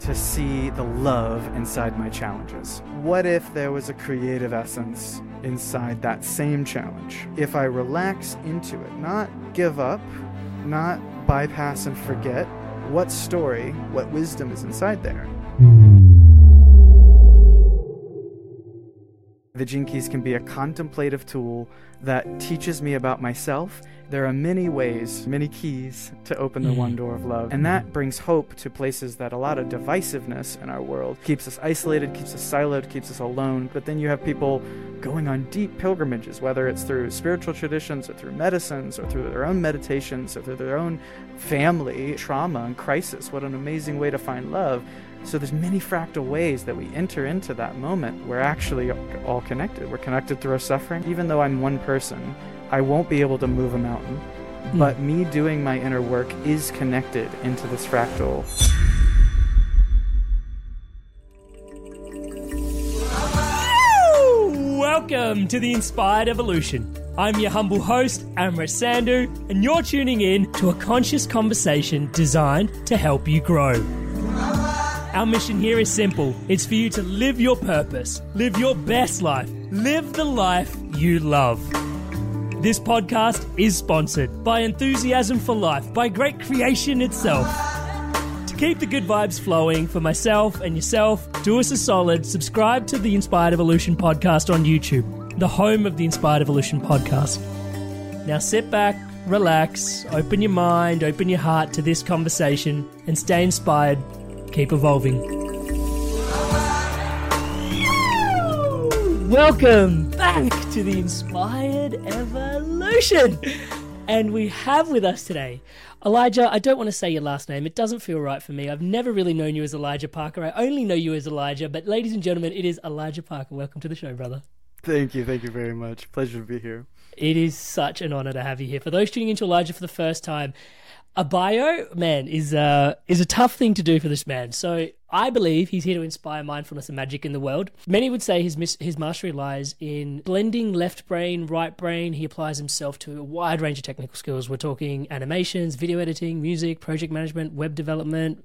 to see the love inside my challenges. What if there was a creative essence inside that same challenge? If I relax into it, not give up, not bypass and forget, what story, what wisdom is inside there? The Gene Keys can be a contemplative tool that teaches me about myself. There are many ways, many keys to open the one mm. door of love. And that brings hope to places that a lot of divisiveness in our world keeps us isolated, keeps us siloed, keeps us alone. But then you have people going on deep pilgrimages, whether it's through spiritual traditions or through medicines or through their own meditations or through their own family trauma and crisis. What an amazing way to find love. So there's many fractal ways that we enter into that moment. We're actually all connected. We're connected through our suffering. Even though I'm one person, I won't be able to move a mountain. Hmm. But me doing my inner work is connected into this fractal. Welcome to the Inspired Evolution. I'm your humble host, Amrit Sandhu, and you're tuning in to a conscious conversation designed to help you grow. Our mission here is simple it's for you to live your purpose, live your best life, live the life you love. This podcast is sponsored by Enthusiasm for Life, by Great Creation itself. To keep the good vibes flowing for myself and yourself, do us a solid, subscribe to the Inspired Evolution podcast on YouTube, the home of the Inspired Evolution podcast. Now sit back, relax, open your mind, open your heart to this conversation, and stay inspired. Keep evolving. Welcome back to the Inspired Evolution. And we have with us today Elijah. I don't want to say your last name, it doesn't feel right for me. I've never really known you as Elijah Parker. I only know you as Elijah. But, ladies and gentlemen, it is Elijah Parker. Welcome to the show, brother. Thank you, thank you very much. Pleasure to be here. It is such an honor to have you here. For those tuning into Elijah for the first time, a bio, man, is uh, is a tough thing to do for this man. So I believe he's here to inspire mindfulness and magic in the world. Many would say his mis- his mastery lies in blending left brain, right brain. He applies himself to a wide range of technical skills. We're talking animations, video editing, music, project management, web development.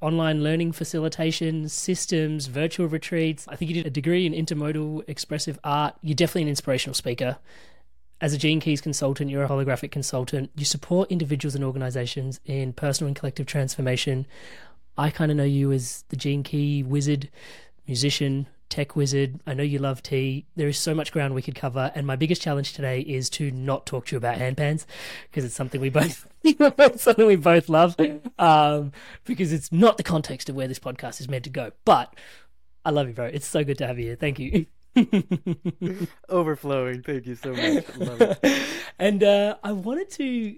Online learning facilitation, systems, virtual retreats. I think you did a degree in intermodal expressive art. You're definitely an inspirational speaker. As a Gene Keys consultant, you're a holographic consultant. You support individuals and organizations in personal and collective transformation. I kind of know you as the Gene Key wizard, musician, tech wizard. I know you love tea. There is so much ground we could cover, and my biggest challenge today is to not talk to you about handpans because it's something we both something we both love. Um, because it's not the context of where this podcast is meant to go. But I love you, bro. It's so good to have you here. Thank you. Overflowing. Thank you so much. And uh, I wanted to,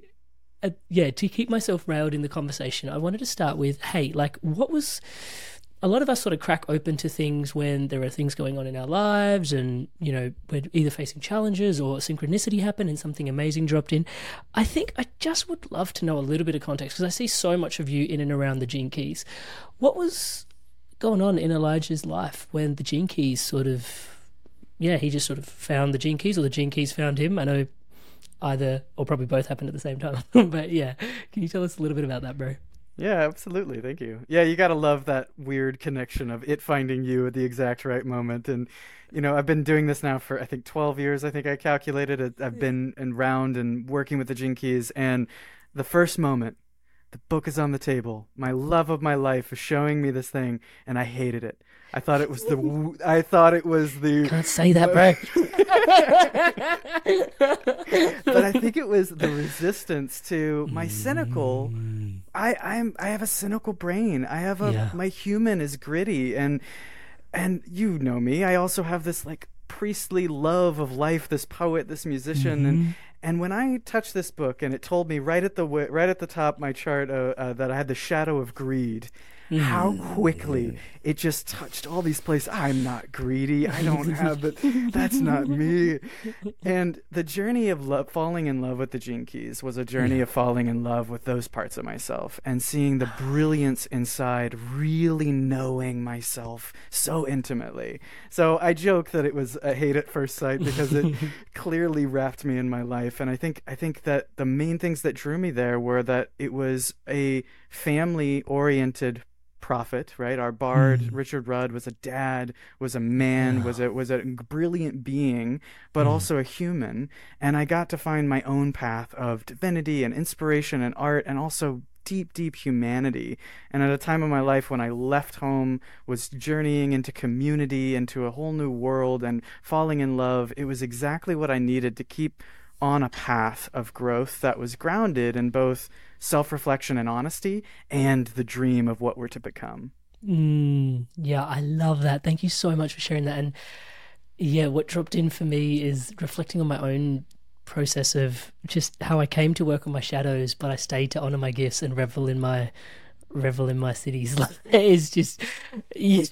uh, yeah, to keep myself railed in the conversation, I wanted to start with, hey, like, what was. A lot of us sort of crack open to things when there are things going on in our lives, and you know we're either facing challenges or synchronicity happened and something amazing dropped in. I think I just would love to know a little bit of context because I see so much of you in and around the Gene Keys. What was going on in Elijah's life when the Gene Keys sort of yeah, he just sort of found the gene keys, or the gene keys found him. I know either or probably both happened at the same time. but yeah, can you tell us a little bit about that, bro? Yeah, absolutely. Thank you. Yeah, you got to love that weird connection of it finding you at the exact right moment. And, you know, I've been doing this now for, I think, 12 years, I think I calculated. I've been around and working with the Gene Keys. And the first moment the book is on the table. My love of my life is showing me this thing, and I hated it. I thought it was the. I thought it was the. Can't say that, bro. but I think it was the resistance to my cynical. I I'm I have a cynical brain. I have a Yeah. my human is gritty and and you know me. I also have this like priestly love of life. This poet, this musician, and and when I touched this book and it told me right at the right at the top my chart uh, uh, that I had the shadow of greed. How mm. quickly it just touched all these places. I'm not greedy. I don't have it. That's not me. And the journey of falling in love with the Gene Keys was a journey of falling in love with those parts of myself and seeing the brilliance inside, really knowing myself so intimately. So I joke that it was a hate at first sight because it clearly wrapped me in my life. And I think I think that the main things that drew me there were that it was a family oriented prophet, right? Our bard hmm. Richard Rudd was a dad, was a man, was a was a brilliant being, but hmm. also a human. And I got to find my own path of divinity and inspiration and art and also deep deep humanity and at a time of my life when i left home was journeying into community into a whole new world and falling in love it was exactly what i needed to keep on a path of growth that was grounded in both self reflection and honesty and the dream of what we're to become. Mm, yeah, I love that. Thank you so much for sharing that. And yeah, what dropped in for me is reflecting on my own process of just how I came to work on my shadows, but I stayed to honor my gifts and revel in my revel in my siddhis. Like, it's just, you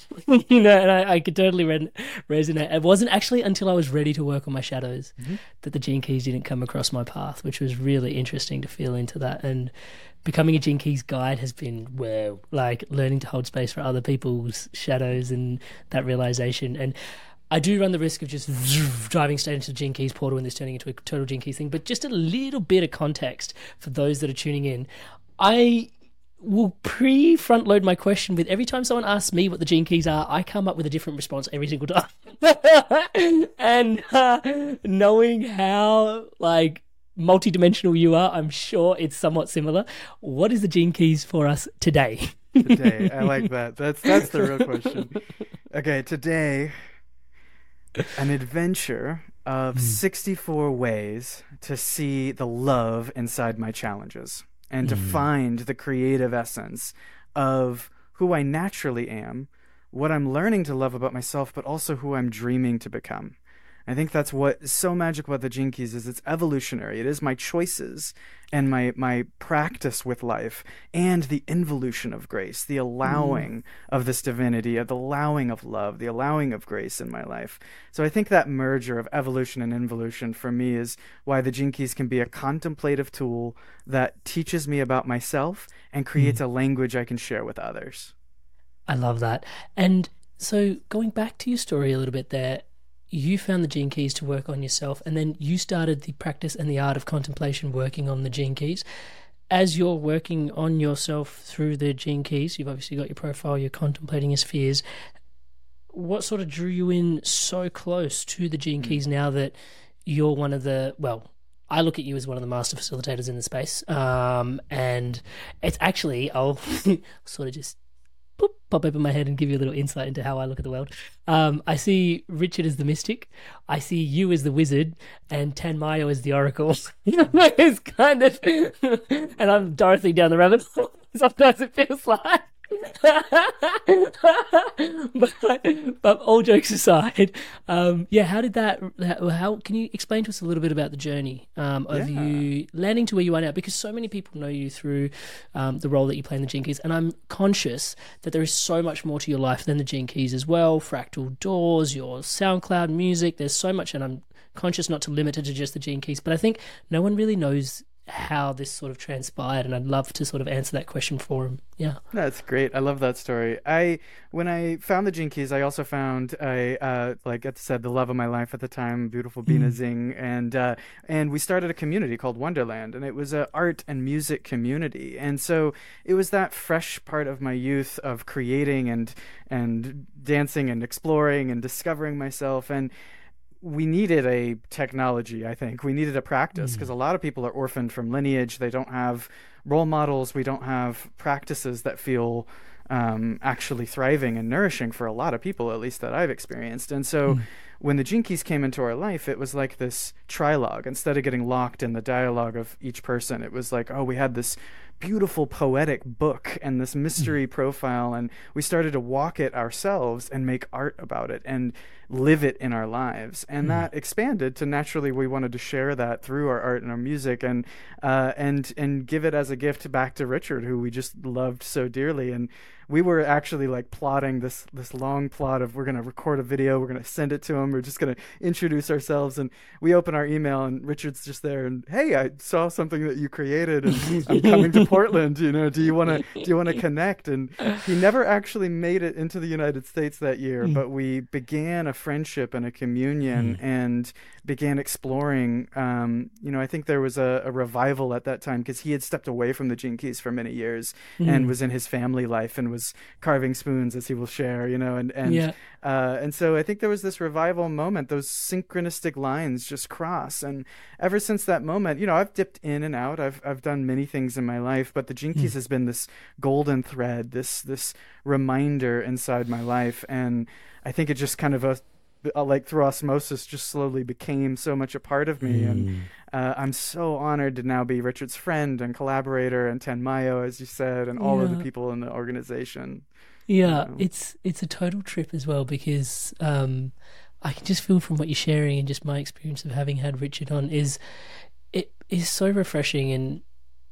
know, and I, I could totally re- resonate. It wasn't actually until I was ready to work on my shadows mm-hmm. that the gene keys didn't come across my path, which was really interesting to feel into that. And becoming a gene keys guide has been well, like learning to hold space for other people's shadows and that realization. And I do run the risk of just driving straight into the Gene Keys portal and this turning into a total Gene Keys thing. But just a little bit of context for those that are tuning in. I will pre front load my question with every time someone asks me what the gene keys are, I come up with a different response every single time. and uh, knowing how like multidimensional you are, I'm sure it's somewhat similar. What is the gene keys for us today? Today, I like that. That's that's the real question. Okay, today, an adventure of 64 ways to see the love inside my challenges and to mm. find the creative essence of who I naturally am, what I'm learning to love about myself, but also who I'm dreaming to become. I think that's what is so magic about the Gene Keys is it's evolutionary. It is my choices and my my practice with life and the involution of grace, the allowing mm. of this divinity, of the allowing of love, the allowing of grace in my life. So I think that merger of evolution and involution for me is why the Gene Keys can be a contemplative tool that teaches me about myself and creates mm. a language I can share with others. I love that. And so going back to your story a little bit there, you found the gene keys to work on yourself, and then you started the practice and the art of contemplation working on the gene keys. As you're working on yourself through the gene keys, you've obviously got your profile, you're contemplating your spheres. What sort of drew you in so close to the gene keys now that you're one of the, well, I look at you as one of the master facilitators in the space. Um, and it's actually, I'll sort of just boop, pop open my head and give you a little insight into how I look at the world. Um, I see Richard as the mystic, I see you as the wizard, and Tanmayo as the oracle. it's kind of, and I'm Dorothy down the rabbit hole. Sometimes it feels like. But, but all jokes aside, um, yeah, how did that? How, how can you explain to us a little bit about the journey um, of Yeah. you landing to where you are now? Because so many people know you through um, the role that you play in the Gene Keys, and I'm conscious that there is so much more to your life than the Gene Keys as well. Fractal Doors, your SoundCloud music. There's so much, and I'm conscious not to limit it to just the Gene Keys. But I think no one really knows how this sort of transpired, and I'd love to sort of answer that question for him. Yeah. That's great. I love that story. I when I found the Gene Keys, I also found I uh, like I said, the love of my life at the time, beautiful Bina Zing, and uh, and we started a community called Wonderland, and it was a art and music community, and so it was that fresh part of my youth of creating and and dancing and exploring and discovering myself and we needed a technology i think. We needed a practice hmm. because a lot of people are orphaned from lineage. They don't have role models, we don't have practices that feel um, actually thriving and nourishing for a lot of people, at least that I've experienced. And so hmm. when the Gene Keys came into our life, it was like this trilogue. Instead of getting locked in the dialogue of each person, it was like, oh, we had this beautiful poetic book and this hmm. mystery profile and we started to walk it ourselves and make art about it. And live it in our lives. And that expanded to naturally we wanted to share that through our art and our music and uh, and and give it as a gift back to Richard who we just loved so dearly. And we were actually like plotting this this long plot of we're going to record a video we're going to send it to him we're just going to introduce ourselves. And we open our email and Richard's just there and hey I saw something that you created and I'm coming to Portland you know do you want to do you want to connect? And he never actually made it into the United States that year but we began a friendship and a communion and began exploring um, you know I think there was a, a revival at that time because he had stepped away from the Keys for many years and was in his family life and was carving spoons as he will share you know and and Yeah. uh, and so I think there was this revival moment. Those synchronistic lines just cross, and ever since that moment, you know, I've dipped in and out. I've I've done many things in my life, but the Gene Keys has been this golden thread, this this reminder inside my life, and I think it just kind of a uh, like through osmosis just slowly became so much a part of me. And uh, i'm so honored to now be richard's friend and collaborator and Tanmayo as you said and all of the people in the organization. Yeah, know. it's it's a total trip as well because um, I can just feel from what you're sharing and just my experience of having had Richard on is it is so refreshing. And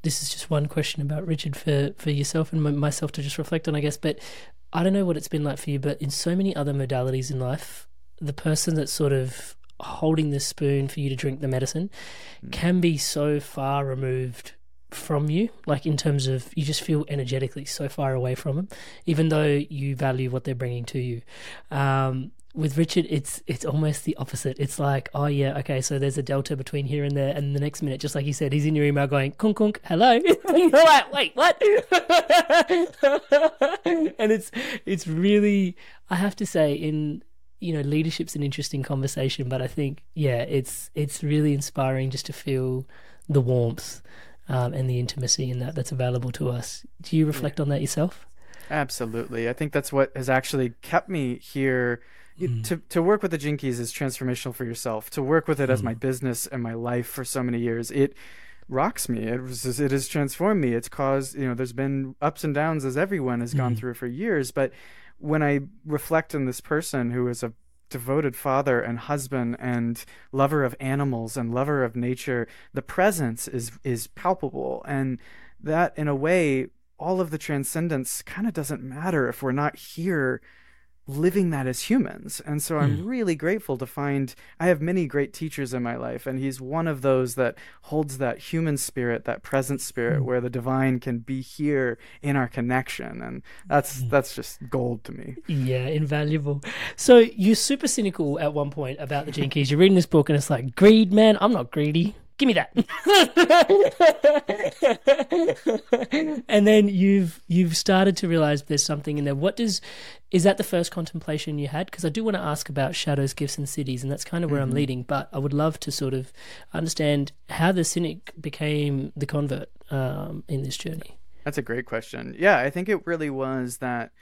this is just one question about Richard for for yourself and myself to just reflect on I guess. But I don't know what it's been like for you but in so many other modalities in life the person that's sort of holding the spoon for you to drink the medicine can be so far removed from you like in terms of you just feel energetically so far away from them even though you value what they're bringing to you um with Richard, it's it's almost the opposite. It's like, oh yeah, okay, so there's a delta between here and there, and the next minute, just like you said, he's in your email going, "Kunk kunk, hello." You're like, wait, what? and it's it's really, I have to say, in you know, leadership's an interesting conversation, but I think, yeah, it's it's really inspiring just to feel the warmth um, and the intimacy in that that's available to us. Do you reflect on that yourself? Absolutely. I think that's what has actually kept me here. You- mm. To to work with the Gene Keys is transformational for yourself. To work with it as my mm. business and my life for so many years, it rocks me. It was it has transformed me. It's caused you know there's been ups and downs as everyone has gone mm. through for years. But when I reflect on this person who is a devoted father and husband and lover of animals and lover of nature, the presence is is palpable. And that in a way all of the transcendence kind of doesn't matter if we're not here living that as humans. And so I'm hmm. really grateful to find I have many great teachers in my life, and he's one of those that holds that human spirit, that present spirit, hmm. where the divine can be here in our connection. And that's hmm. that's just gold to me. Yeah, invaluable. So you're super cynical at one point about the gene keys. You're reading this book and it's like, greed, man. I'm not greedy. Give me that. and then you've you've started to realize there's something in there. What does is that the first contemplation you had? Because I do want to ask about shadows, gifts, and siddhis, and that's kind of where I'm leading. But I would love to sort of understand how the cynic became the convert um, in this journey. That's a great question. Yeah, I think it really was that.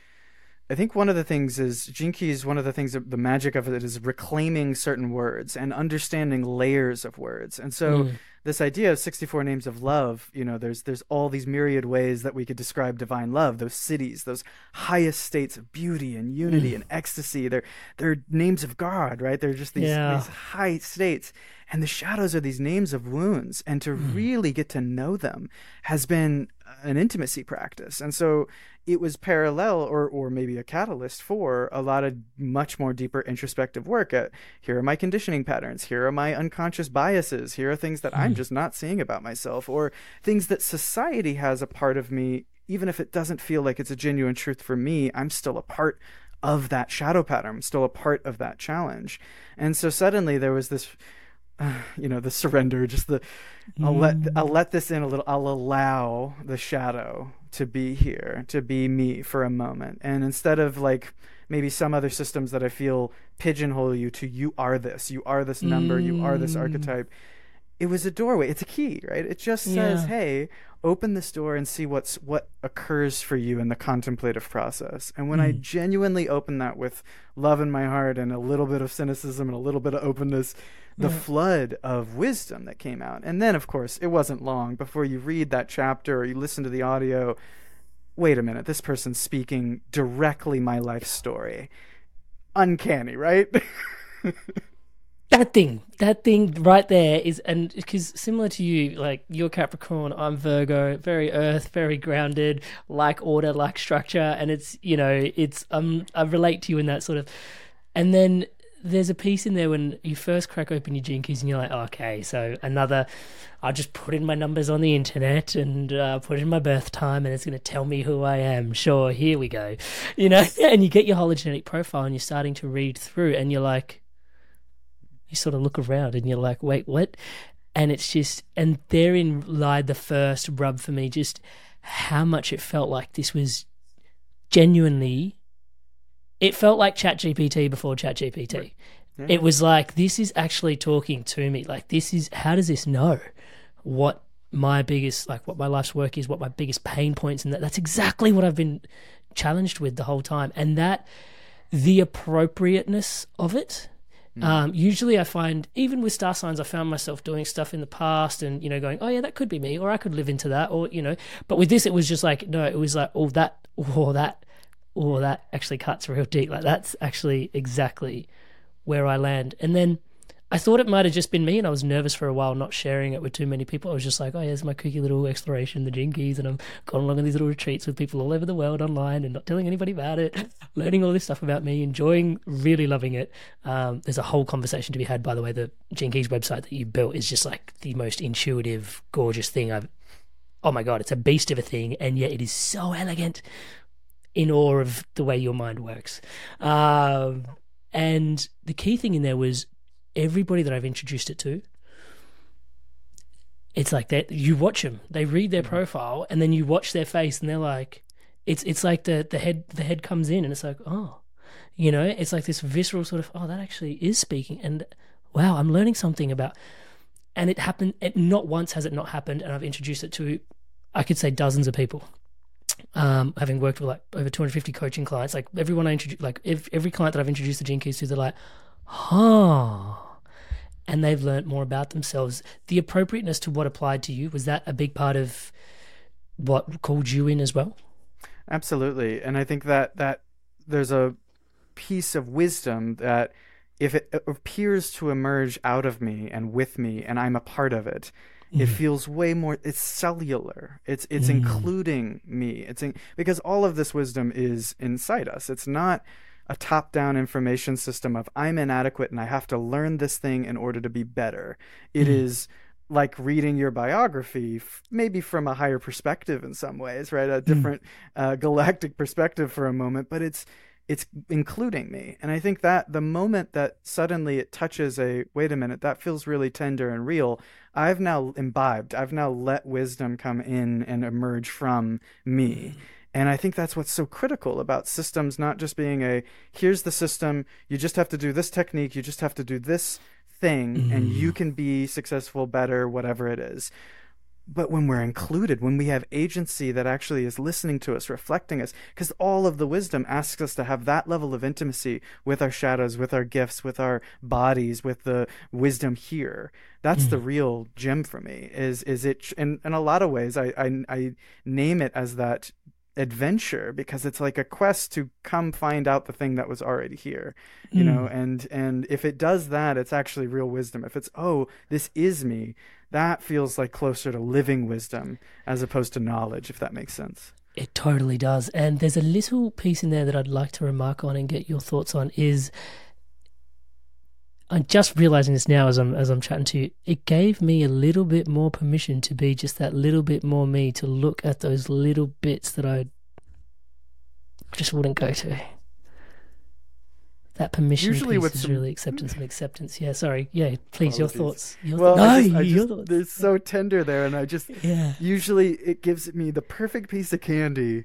I think one of the things is Gene Keys. One of the things, that the magic of it is reclaiming certain words and understanding layers of words. And so, mm. this idea of sixty-four names of love, you know, there's there's all these myriad ways that we could describe divine love. Those siddhis, those highest states of beauty and unity mm. and ecstasy. They're they're names of God, right? They're just these, Yeah. these high states. And the shadows are these names of wounds. And to mm. really get to know them has been an intimacy practice. And so it was parallel or, or maybe a catalyst for a lot of much more deeper introspective work at here are my conditioning patterns, here are my unconscious biases, here are things that I'm hmm. just not seeing about myself, or things that society has a part of me, even if it doesn't feel like it's a genuine truth for me, I'm still a part of that shadow pattern. I'm still a part of that challenge. And so suddenly there was this you know the surrender just the i'll let mm. i'll let this in a little i'll allow the shadow to be here to be me for a moment and instead of like maybe some other systems that i feel pigeonhole you to you are this you are this number you are this archetype it was a doorway. It's a key, right? It just says, Yeah. "Hey, open this door and see what's what occurs for you in the contemplative process." And when I Mm. genuinely open that with love in my heart and a little bit of cynicism and a little bit of openness, the flood of wisdom that came out. And then, of course, it wasn't long before you read that chapter or you listen to the audio. Wait a minute, this person's speaking directly my life story. Uncanny, right? that thing, that thing right there is, and because similar to you, like you're Capricorn, I'm Virgo, very earth, very grounded, like order, like structure, and it's you know, it's um, I relate to you in that sort of, and then there's a piece in there when you first crack open your keys and you're like, okay, so another, I'll just put in my numbers on the internet and uh, put in my birth time and it's going to tell me who I am. Sure, here we go. You know, and you get your hologenetic profile and you're starting to read through and you're like, you sort of look around and you're like, wait, what? And it's just, and therein lied the first rub for me, just how much it felt like this was genuinely. It felt like ChatGPT before ChatGPT. It was like this is actually talking to me. Like this is how does this know what my biggest like what my life's work is, what my biggest pain points, and that that's exactly what I've been challenged with the whole time. And that the appropriateness of it. Um, usually, I find even with star signs, I found myself doing stuff in the past, and you know, going, "Oh yeah, that could be me," or I could live into that, or you know. But with this, it was just like, no, it was like, "Oh that, oh that, oh that actually cuts real deep." Like that's actually exactly where I land. And then I thought it might have just been me, and I was nervous for a while not sharing it with too many people. I was just like, oh, here's my kooky little exploration, the Gene Keys, and I'm going along on these little retreats with people all over the world online and not telling anybody about it, learning all this stuff about me, enjoying, really loving it. Um, there's a whole conversation to be had, by the way. The Gene Keys website that you built is just like the most intuitive, gorgeous thing I've. Oh my god, it's a beast of a thing, and yet it is so elegant in awe of the way your mind works. Um, and the key thing in there was everybody that I've introduced it to. It's like that you watch them, they read their profile, and then you watch their face, and they're like, it's it's like the the head the head comes in, and it's like, oh, you know, it's like this visceral sort of, oh, that actually is speaking, and wow, I'm learning something about. And it happened. It not once has it not happened, and I've introduced it to, I could say, dozens of people um, having worked with like over 250 coaching clients, like everyone I introduce, like ev- every client that I've introduced the Gene Keys to, they're like, huh. And they've learned more about themselves. The appropriateness to what applied to you, was that a big part of what called you in as well? Absolutely. And I think that that there's a piece of wisdom that if it appears to emerge out of me and with me and I'm a part of it, it mm-hmm. feels way more it's cellular. It's it's mm. including me. It's in, because all of this wisdom is inside us. It's not a top-down information system of I'm inadequate and I have to learn this thing in order to be better. It mm. is like reading your biography, f- maybe from a higher perspective in some ways, right? A mm. different uh, galactic perspective for a moment, but it's it's including me. And I think that the moment that suddenly it touches a wait a minute, that feels really tender and real, I've now imbibed, I've now let wisdom come in and emerge from me. Mm-hmm. And I think that's what's so critical about systems not just being a here's the system, you just have to do this technique, you just have to do this thing, and you mm-hmm. can be successful, better, whatever it is. But when we're included, when we have agency that actually is listening to us, reflecting us, because all of the wisdom asks us to have that level of intimacy with our shadows, with our gifts, with our bodies, with the wisdom here. That's the mm. real gem for me. Is is it? In in a lot of ways, I I, I name it as that adventure because it's like a quest to come find out the thing that was already here you know mm. and and if it does that it's actually real wisdom. If it's oh this is me that feels like closer to living wisdom as opposed to knowledge if that makes sense. It totally does. And there's a little piece in there that I'd like to remark on and get your thoughts on is I'm just realizing this now as I'm as I'm chatting to you. It gave me a little bit more permission to be just that little bit more me to look at those little bits that I just wouldn't go to. That permission Usually piece with is some- really acceptance and acceptance. Yeah, sorry. Yeah, please, your thoughts. Your well no, I just, your thoughts. it's so tender there and i just Yeah. usually it gives me the perfect piece of candy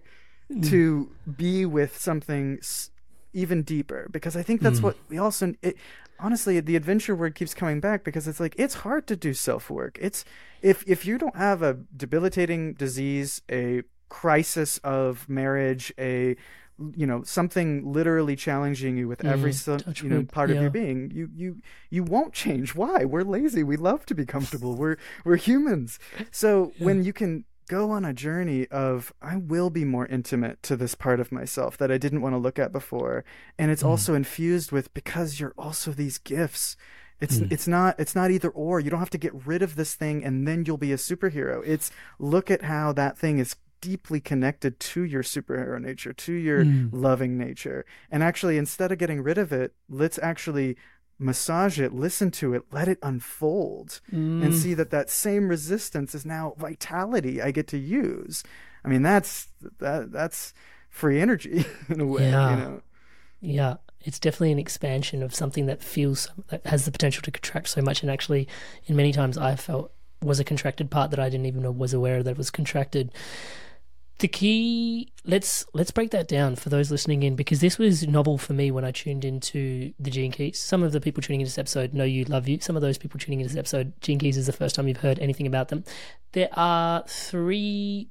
Mm. to be with something s- even deeper because I think that's Mm. what we also it, honestly the adventure word keeps coming back because it's like it's hard to do self work. It's if if you don't have a debilitating disease, a crisis of marriage, a you know something literally challenging you with mm-hmm. every so, touch you know wood, part of your being you you you won't change. Why? We're lazy. We love to be comfortable. We're we're humans. So when you can go on a journey of i will be more intimate to this part of myself that i didn't want to look at before. And it's mm. also infused with because you're also these gifts. It's mm. it's not it's not either or. You don't have to get rid of this thing and then you'll be a superhero. It's look at how that thing is deeply connected to your superhero nature to your mm. loving nature. And actually instead of getting rid of it let's actually massage it listen to it let it unfold and mm. see that that same resistance is now vitality i get to use. I mean that's that that's free energy in a way Yeah. you know? Yeah, it's definitely an expansion of something that feels that has the potential to contract so much, and actually, in many times, I felt was a contracted part that I didn't even know was aware that it was contracted. The key, let's let's break that down for those listening in because this was novel for me when I tuned into the Gene Keys. Some of the people tuning into this episode know you, love you. Some of those people tuning into this episode, Gene Keys is the first time you've heard anything about them. There are three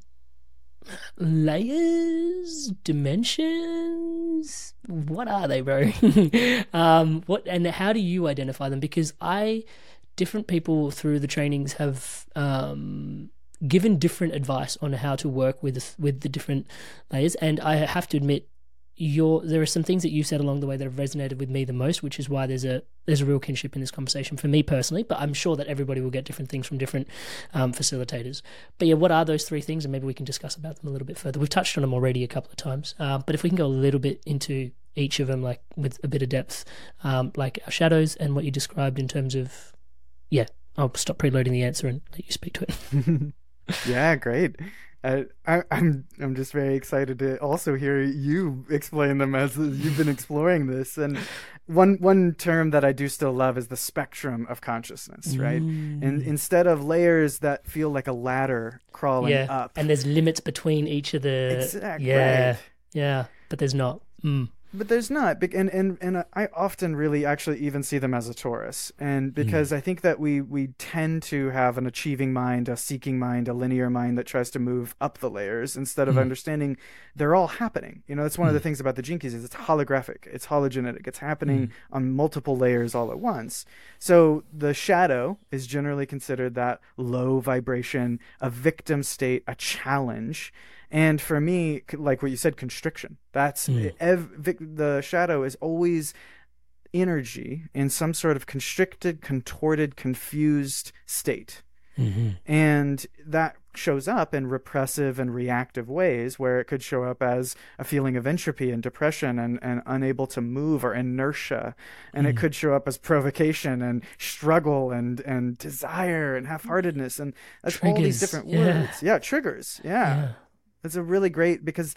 layers, dimensions. What are they, bro? um, what and how do you identify them? Because I, different people through the trainings have um, given different advice on how to work with with the different layers, and I have to admit, your there are some things that you said along the way that have resonated with me the most, which is why there's a there's a real kinship in this conversation for me personally. But I'm sure that everybody will get different things from different um, facilitators. But yeah, what are those three things, and maybe we can discuss about them a little bit further. We've touched on them already a couple of times, uh, but if we can go a little bit into each of them, like with a bit of depth, um, like our shadows and what you described in terms of, yeah, I'll stop preloading the answer and let you speak to it. yeah great uh, I, I'm I'm just very excited to also hear you explain them as you've been exploring this. And one one term that I do still love is the spectrum of consciousness, right? And instead of layers that feel like a ladder crawling yeah, up, and there's limits between each of the. Exact- yeah, yeah, but there's not. Mm. But there's not, and and and uh, I often really actually even see them as a torus, and hmm. because I think that we we tend to have an achieving mind, a seeking mind, a linear mind that tries to move up the layers instead of hmm. understanding they're all happening. You know, that's one of hmm. the things about the Gene Keys is it's holographic, it's hologenetic, it's happening on multiple layers all at once. So the shadow is generally considered that low vibration, a victim state, a challenge. And for me, like what you said, constriction. That's hmm. ev- vic- the shadow is always energy in some sort of constricted, contorted, confused state. Mm-hmm. And that shows up in repressive and reactive ways where it could show up as a feeling of entropy and depression and, and unable to move or inertia. And it hmm. could show up as provocation and struggle and, and desire and half heartedness. And that's all these different yeah. words. Yeah, triggers. Yeah. That's a really great because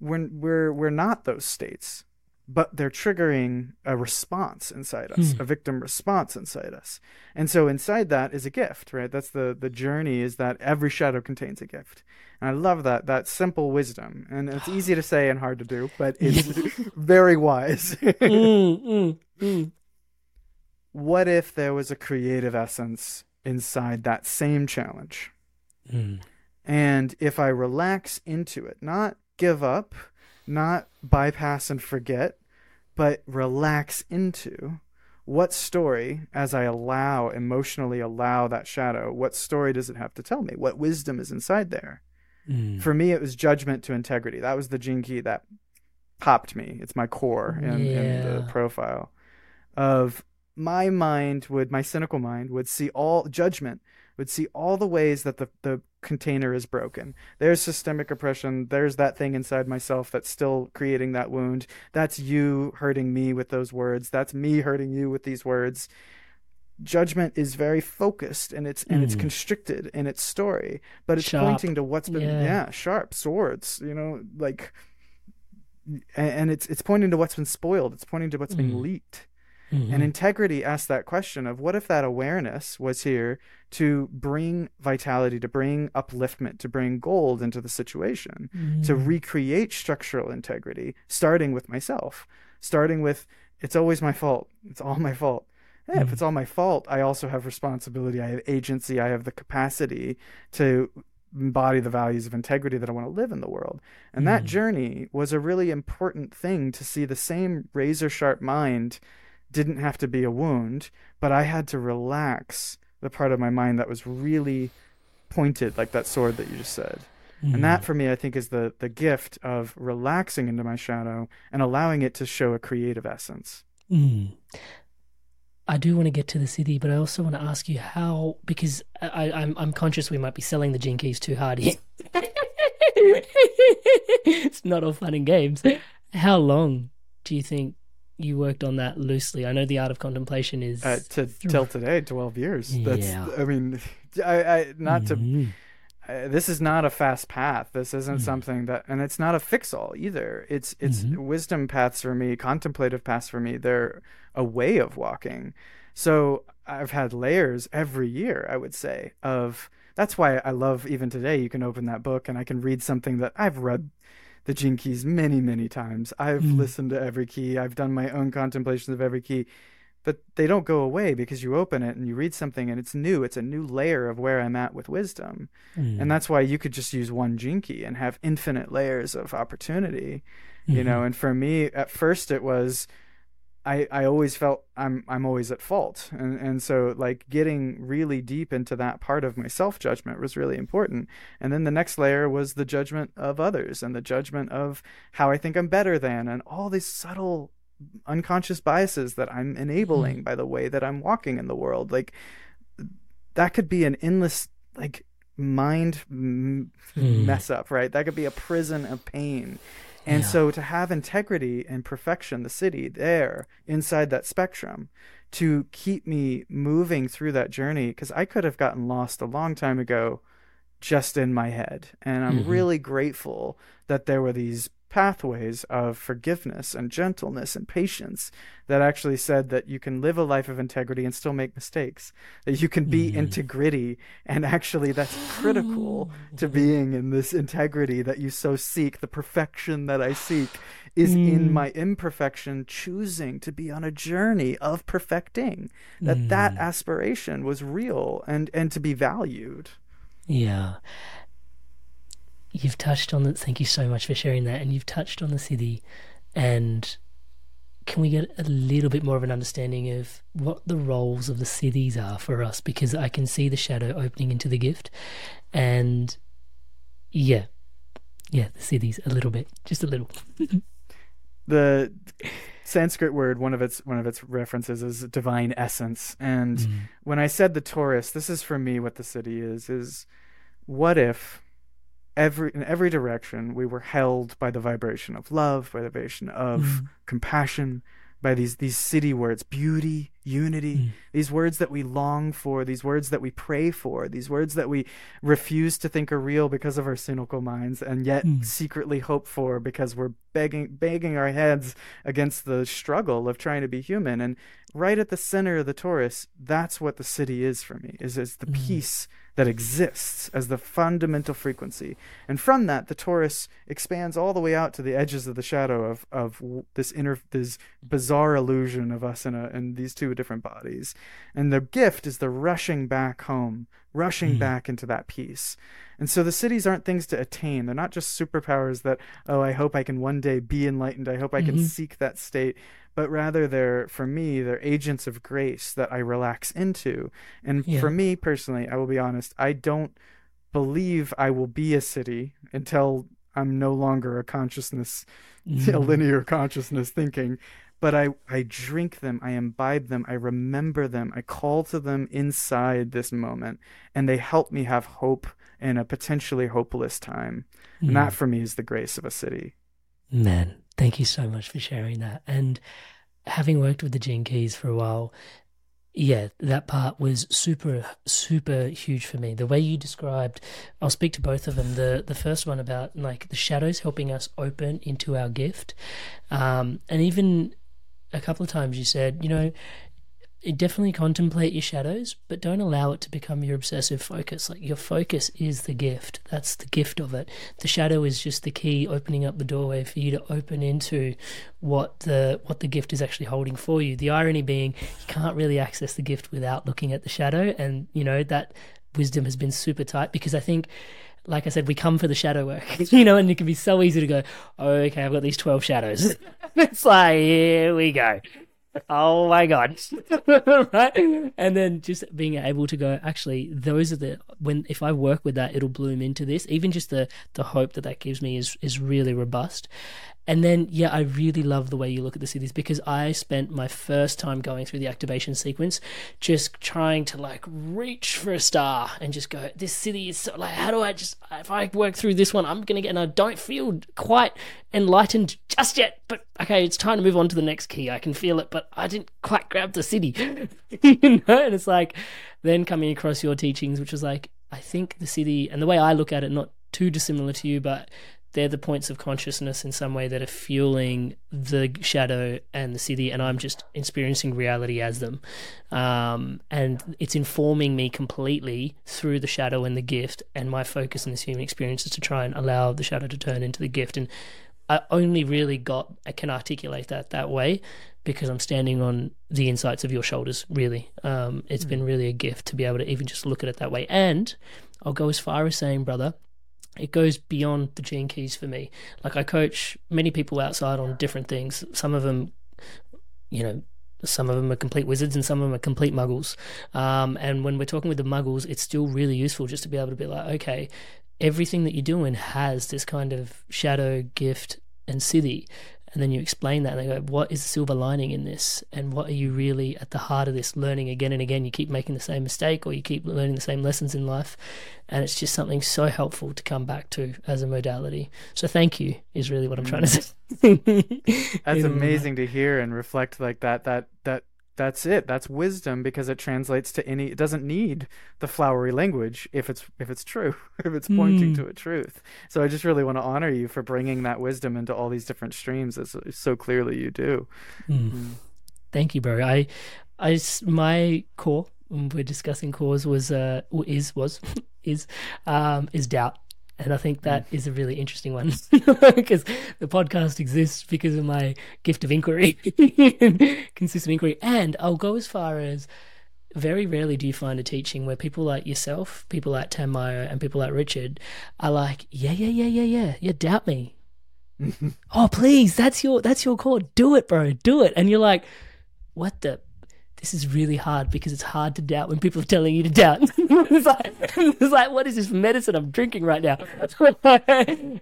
we're we're we're not those states, but they're triggering a response inside us, a victim response inside us. And so inside that is a gift, right? That's the the journey is that every shadow contains a gift. And I love that that simple wisdom. And it's easy to say and hard to do, but it's very wise. Mm, mm, what if there was a creative essence inside that same challenge? mm. And if I relax into it, not give up, not bypass and forget, but relax into what story, as I allow, emotionally allow that shadow, what story does it have to tell me? What wisdom is inside there? Hmm. For me, it was judgment to integrity. That was the gene key that popped me. It's my core in, in the profile of my mind would, my cynical mind would see all judgment, would see all the ways that the, the container is broken. There's systemic oppression. There's that thing inside myself that's still creating that wound. That's you hurting me with those words. That's me hurting you with these words. Judgment is very focused and it's and it's hmm. constricted in its story, but it's Sharp. pointing to what's been Yeah. yeah, sharp swords, you know, like and, and it's it's pointing to what's been spoiled. It's pointing to what's been hmm. leaked. And mm-hmm. integrity asks that question of what if that awareness was here to bring vitality, to bring upliftment, to bring gold into the situation, to mm-hmm. recreate structural integrity, starting with myself, starting with it's always my fault. It's all my fault. Yeah, if it's mm-hmm. all my fault, I also have responsibility. I have agency. I have the capacity to embody the values of integrity that I want to live in the world. And that journey was a really important thing to see the same razor sharp mind didn't have to be a wound, but I had to relax the part of my mind that was really pointed, like that sword that you just said. And that for me, I think, is the the gift of relaxing into my shadow and allowing it to show a creative essence. Mm. I do want to get to the siddhi, but I also want to ask you how because I, I'm I'm conscious we might be selling the gene keys too hard here. it's not all fun and games. How long do you think you worked on that loosely? I know the art of contemplation is Uh, to till today, twelve years. That's Yeah. I mean, I, I not to Mhm. uh, this is not a fast path. This isn't Mm. something that, and it's not a fix all either. It's it's Mm-hmm. wisdom paths for me, contemplative paths for me. They're a way of walking. So I've had layers every year. I would say of that's why I love even today. You can open that book and I can read something that I've read the gene keys many many times. I've Mm. listened to every key. I've done my own contemplations of every key but they don't go away because you open it and you read something and it's new. It's a new layer of where I'm at with wisdom. Mm. And that's why you could just use one gene key and have infinite layers of opportunity, you know. And for me, at first, it was I, I always felt I'm I'm always at fault, and and so like getting really deep into that part of my self judgment was really important. And then the next layer was the judgment of others and the judgment of how I think I'm better than, and all these subtle unconscious biases that I'm enabling mm-hmm. by the way that I'm walking in the world. Like that could be an endless like mind m- hmm. mess up, right? That could be a prison of pain. And so to have integrity and perfection, the siddhi there inside that spectrum, to keep me moving through that journey, because I could have gotten lost a long time ago just in my head. And I'm mm-hmm. really grateful that there were these pathways of forgiveness and gentleness and patience that actually said that you can live a life of integrity and still make mistakes that you can be into gritty and actually that's critical to being in this integrity that you so seek. The perfection that i seek is in mm. my imperfection choosing to be on a journey of perfecting that that mm. aspiration was real and and to be valued. Yeah. You've touched on it. Thank you so much for sharing that. And you've touched on the siddhi. And can we get a little bit more of an understanding of what the roles of the siddhis are for us? Because I can see the shadow opening into the gift. And yeah, yeah, the siddhis a little bit, just a little. the Sanskrit word, one of its one of its references is divine essence. And mm. when I said the torus, this is for me what the siddhi is, is what if every in every direction we were held by the vibration of love, by the vibration of mm-hmm. compassion, by these these siddhi words, beauty, unity, mm. these words that we long for, these words that we pray for, these words that we refuse to think are real because of our cynical minds and yet mm. secretly hope for because we're begging begging our heads against the struggle of trying to be human. And right at the center of the torus, that's what the siddhi is for me, is is the mm. peace that exists as the fundamental frequency. And from that, the torus expands all the way out to the edges of the shadow of, of this inner, this bizarre illusion of us in, a, in these two different bodies. And the gift is the rushing back home, rushing mm. back into that peace. And so the siddhis aren't things to attain. They're not just superpowers that, oh, I hope I can one day be enlightened. I hope I can mm-hmm. seek that state but rather they're for me they're agents of grace that i relax into and Yeah. for me personally i will be honest i don't believe i will be a siddhi until i'm no longer a consciousness a mm-hmm. linear consciousness thinking but I, I drink them, I imbibe them, I remember them, I call to them inside this moment, and they help me have hope in a potentially hopeless time. And that for me is the grace of a siddhi. Man, thank you so much for sharing that. And having worked with the Gene Keys for a while, yeah, that part was super, super huge for me. The way you described, I'll speak to both of them. The the first one about like the shadows helping us open into our gift, um, and even a couple of times you said, you know, definitely contemplate your shadows, but don't allow it to become your obsessive focus. Like your focus is the gift. That's the gift of it. The shadow is just the key opening up the doorway for you to open into what the what the gift is actually holding for you. The irony being you can't really access the gift without looking at the shadow and you know that wisdom has been super tight because I think like I said, we come for the shadow work, you know, and it can be so easy to go, okay, I've got these 12 shadows. it's like, here we go oh my god. Right? And then just being able to go actually those are the when if i work with that it'll bloom into this. Even just the the hope that that gives me is is really robust and then, yeah, I really love the way you look at the siddhis because I spent my first time going through the activation sequence just trying to like reach for a star and just go, this siddhi is so like, how do I just, if I work through this one, I'm going to get, and I don't feel quite enlightened just yet, but okay, it's time to move on to the next key. I can feel it, but I didn't quite grab the siddhi, you know? And it's like, then coming across your teachings, which was like, I think the siddhi, and the way I look at it, not too dissimilar to you, but they're the points of consciousness in some way that are fueling the shadow and the siddhi, and I'm just experiencing reality as them. Um, and it's informing me completely through the shadow and the gift, and my focus in this human experience is to try and allow the shadow to turn into the gift. And I only really got, I can articulate that that way because I'm standing on the insights of your shoulders, really. Um, it's mm. been really a gift to be able to even just look at it that way. And I'll go as far as saying, brother, it goes beyond the gene keys for me. Like I coach many people outside on different things. Some of them, you know, some of them are complete wizards and some of them are complete muggles. Um, and when we're talking with the muggles, it's still really useful just to be able to be like, okay, everything that you're doing has this kind of shadow, gift, and siddhi and then you explain that and they go what is the silver lining in this? And what are you really at the heart of this learning? Again and again you keep making the same mistake or you keep learning the same lessons in life and it's just something so helpful to come back to as a modality. So thank you is really what i'm trying to mm. say. That's amazing to hear and reflect like that that that that's it that's wisdom because it translates to any it doesn't need the flowery language if it's if it's true if it's pointing mm. to a truth so i just really want to honor you for bringing that wisdom into all these different streams as so clearly you do mm. Mm. thank you bro i i my core when we're discussing cause was uh is was is um is doubt and I think that mm. is a really interesting one because the podcast exists because of my gift of inquiry, consistent inquiry. And I'll go as far as very rarely do you find a teaching where people like yourself, people like Tanmayo, and people like Richard are like, yeah, yeah, yeah, yeah, yeah, yeah, doubt me. oh, please, that's your that's your core. Do it, bro. Do it. And you're like, what the this is really hard because it's hard to doubt when people are telling you to doubt. it's, like, it's like, what is this medicine I'm drinking right now?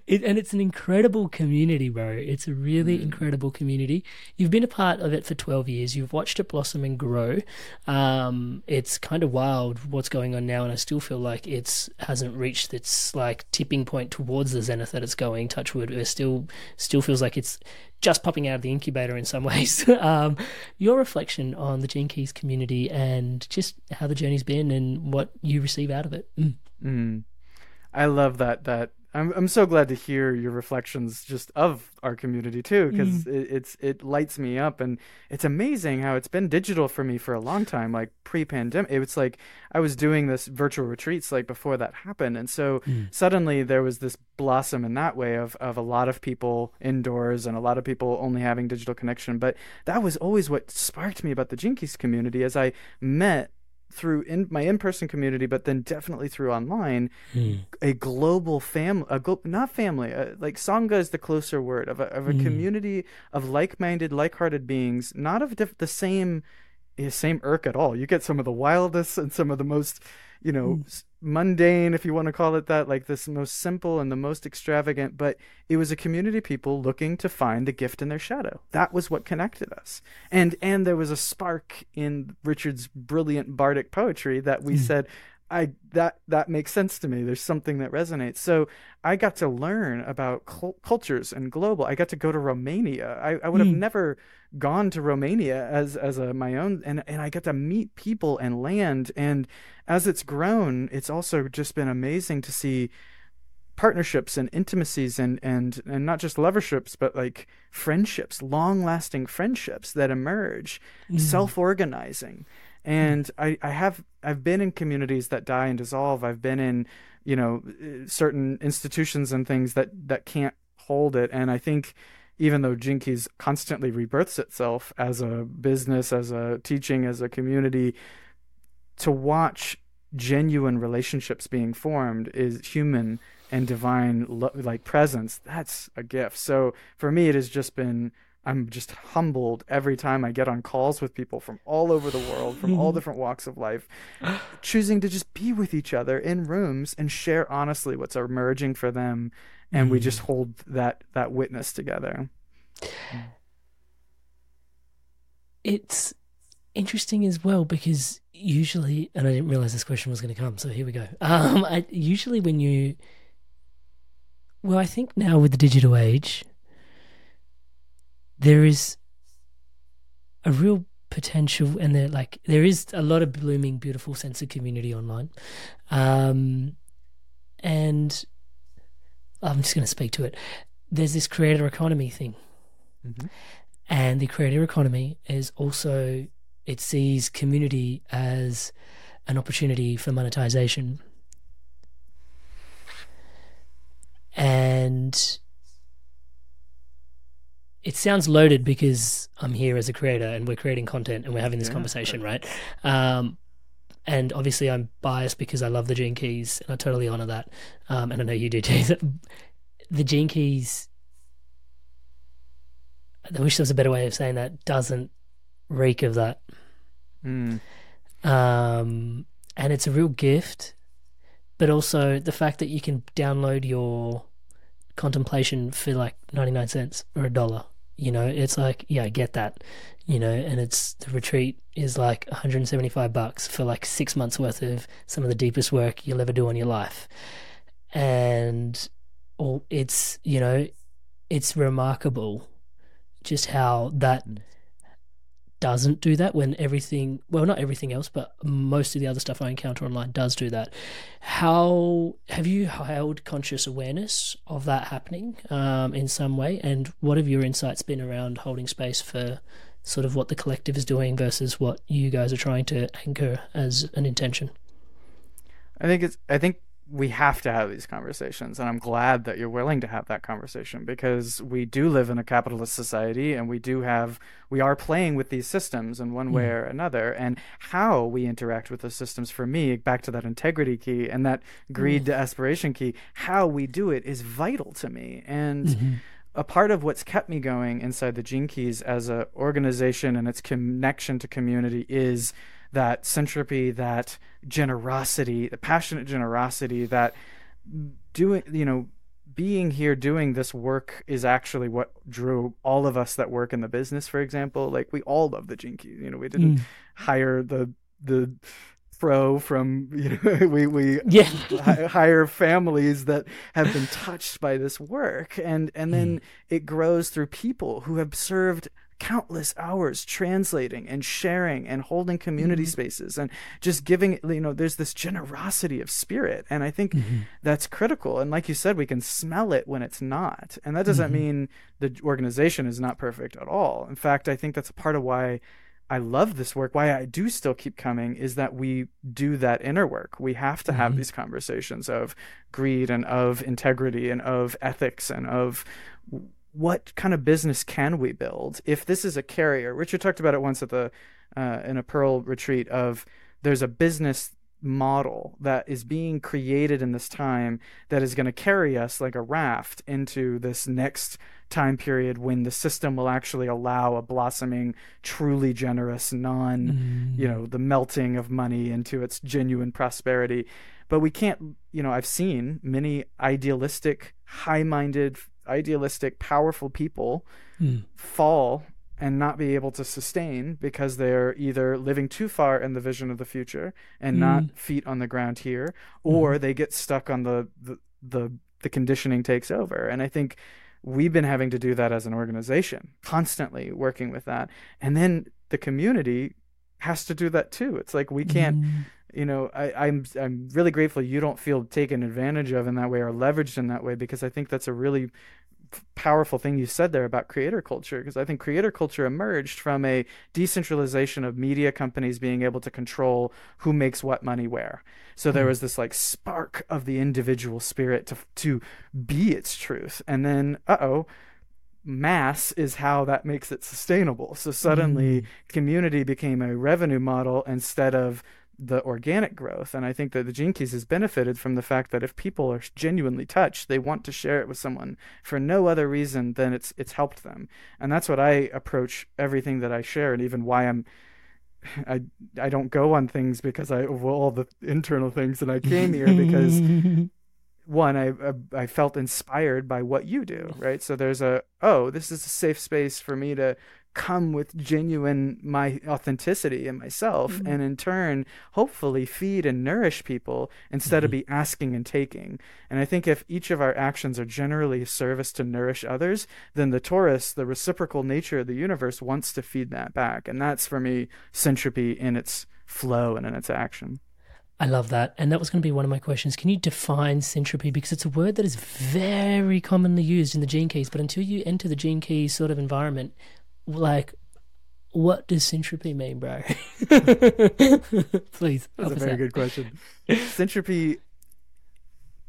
it, and it's an incredible community, bro. It's a really mm. incredible community. You've been a part of it for 12 years. You've watched it blossom and grow. Um, it's kind of wild what's going on now, and I still feel like it's hasn't reached its like tipping point towards the zenith that it's going. Touchwood, it still still feels like it's just popping out of the incubator in some ways. um, your reflection on the Gene Keys community and just how the journey's been and what you receive out of it. Mm. Mm. I love that that I'm I'm so glad to hear your reflections just of our community too because mm. it, it's it lights me up and it's amazing how it's been digital for me for a long time like pre-pandemic it was like I was doing this virtual retreats like before that happened and so mm. suddenly there was this blossom in that way of of a lot of people indoors and a lot of people only having digital connection but that was always what sparked me about the Gene Keys community as I met through in my in-person community, but then definitely through online, mm. a global family, a glo- not family, uh, like sangha is the closer word of a, of a mm. community of like-minded, like-hearted beings, not of diff- the same, eh, same irk at all. You get some of the wildest and some of the most, you know, mm mundane, if you want to call it that, like this most simple and the most extravagant, but it was a community of people looking to find the gift in their shadow. That was what connected us. And and there was a spark in Richard's brilliant bardic poetry that we mm. said, I that that makes sense to me. There's something that resonates. So I got to learn about cultures and global. I got to go to Romania. I, I would have mm. never gone to Romania as as a my own, and and I got to meet people and land. And as it's grown, it's also just been amazing to see partnerships and intimacies and and and not just loverships but like friendships long lasting friendships that emerge Mm. self organizing and I, I have i've been in communities that die and dissolve. I've been in you know uh, certain institutions and things that that can't hold it. And i think even though Gene Keys constantly rebirths itself as a business as a teaching as a community to watch genuine relationships being formed is human and divine lo- like presence that's a gift. So for me it has just been i'm just humbled every time i get on calls with people from all over the world from all different walks of life choosing to just be with each other in rooms and share honestly what's emerging for them and we just hold that that witness together it's interesting as well because usually, and I didn't realize this question was going to come, so here we go. Um, I, usually, when you, well, I think now with the digital age, there is a real potential, and there like there is a lot of blooming, beautiful sense of community online, um, and I'm just going to speak to it. There's this creator economy thing. And the creator economy is also it sees community as an opportunity for monetization. And it sounds loaded because I'm here as a creator and we're creating content and we're having this conversation, right? Um, and obviously, I'm biased because I love the Gene Keys and I totally honor that. Um, and I know you do too. The Gene Keys, I wish there was a better way of saying that, doesn't reek of that. mm. Um, and it's a real gift, but also the fact that you can download your contemplation for like 99 cents or a dollar. You know, it's like, yeah, I get that. You know, and it's the retreat is like 175 bucks for like six months worth of some of the deepest work you'll ever do on your life. And or it's, you know, it's remarkable just how that mm. Doesn't do that when everything well not everything else but most of the other stuff i encounter online does do that. How have you held conscious awareness of that happening um, in some way? And what have your insights been around holding space for sort of what the collective is doing versus what you guys are trying to anchor as an intention? I think it's I think we have to have these conversations and I'm glad that you're willing to have that conversation because we do live in a capitalist society and we do have we are playing with these systems in one mm-hmm. way or another. And how we interact with the systems for me back to that integrity key and that greed to mm. aspiration key how we do it is vital to me. And mm-hmm. a part of what's kept me going inside the Gene Keys as a organization and its connection to community is that syntropy, that generosity, the passionate generosity, that doing, you know, being here doing this work is actually what drew all of us that work in the business, for example. Like we all love the Keys. You know, we didn't mm. hire the the pro from you know we we Yeah. hi- hire families that have been touched by this work and and then mm. it grows through people who have served countless hours translating and sharing and holding community mm-hmm. spaces and just giving you know there's this generosity of spirit. And i think mm-hmm. that's critical. And like you said we can smell it when it's not. And that doesn't mm-hmm. mean the organization is not perfect at all. In fact i think that's part of why I love this work. Why I do still keep coming is that we do that inner work. We have to have these conversations of greed and of integrity and of ethics and of what kind of business can we build if this is a carrier. Richard talked about it once at the uh, in a Pearl retreat of there's a business model that is being created in this time that is going to carry us like a raft into this next time period when the system will actually allow a blossoming truly generous non you know the melting of money into its genuine prosperity but we can't you know i've seen many idealistic high-minded idealistic powerful people hmm. fall and not be able to sustain because they're either living too far in the vision of the future and hmm. not feet on the ground here hmm. or they get stuck on the, the the the conditioning takes over. And i think we've been having to do that as an organization constantly working with that. And then the community has to do that too. It's like we can't you know, I, I'm I'm really grateful you don't feel taken advantage of in that way or leveraged in that way because I think that's a really powerful thing you said there about creator culture because I think creator culture emerged from a decentralization of media companies being able to control who makes what money where. So there hmm. was this like spark of the individual spirit to to be its truth, and then uh oh, mass is how that makes it sustainable. So suddenly, mm. community became a revenue model instead of the organic growth. And I think that the Gene Keys has benefited from the fact that if people are genuinely touched, they want to share it with someone for no other reason than it's it's helped them. And that's what I approach everything that I share, and even why I'm. I I don't go on things because I of all the internal things that I came here because one I, I I felt inspired by what you do right so there's a oh this is a safe space for me to come with genuine my authenticity and myself mm-hmm. and in turn hopefully feed and nourish people instead mm-hmm. of be asking and taking and i think if each of our actions are generally a service to nourish others then the torus the reciprocal nature of the universe wants to feed that back and that's for me syntropy in its flow and in its action I love that. And that was going to be one of my questions. Can you define syntropy? Because it's a word that is very commonly used in the gene keys, but until you enter the gene keys sort of environment, like what does syntropy mean, bro? Please. That's a very good question. syntropy.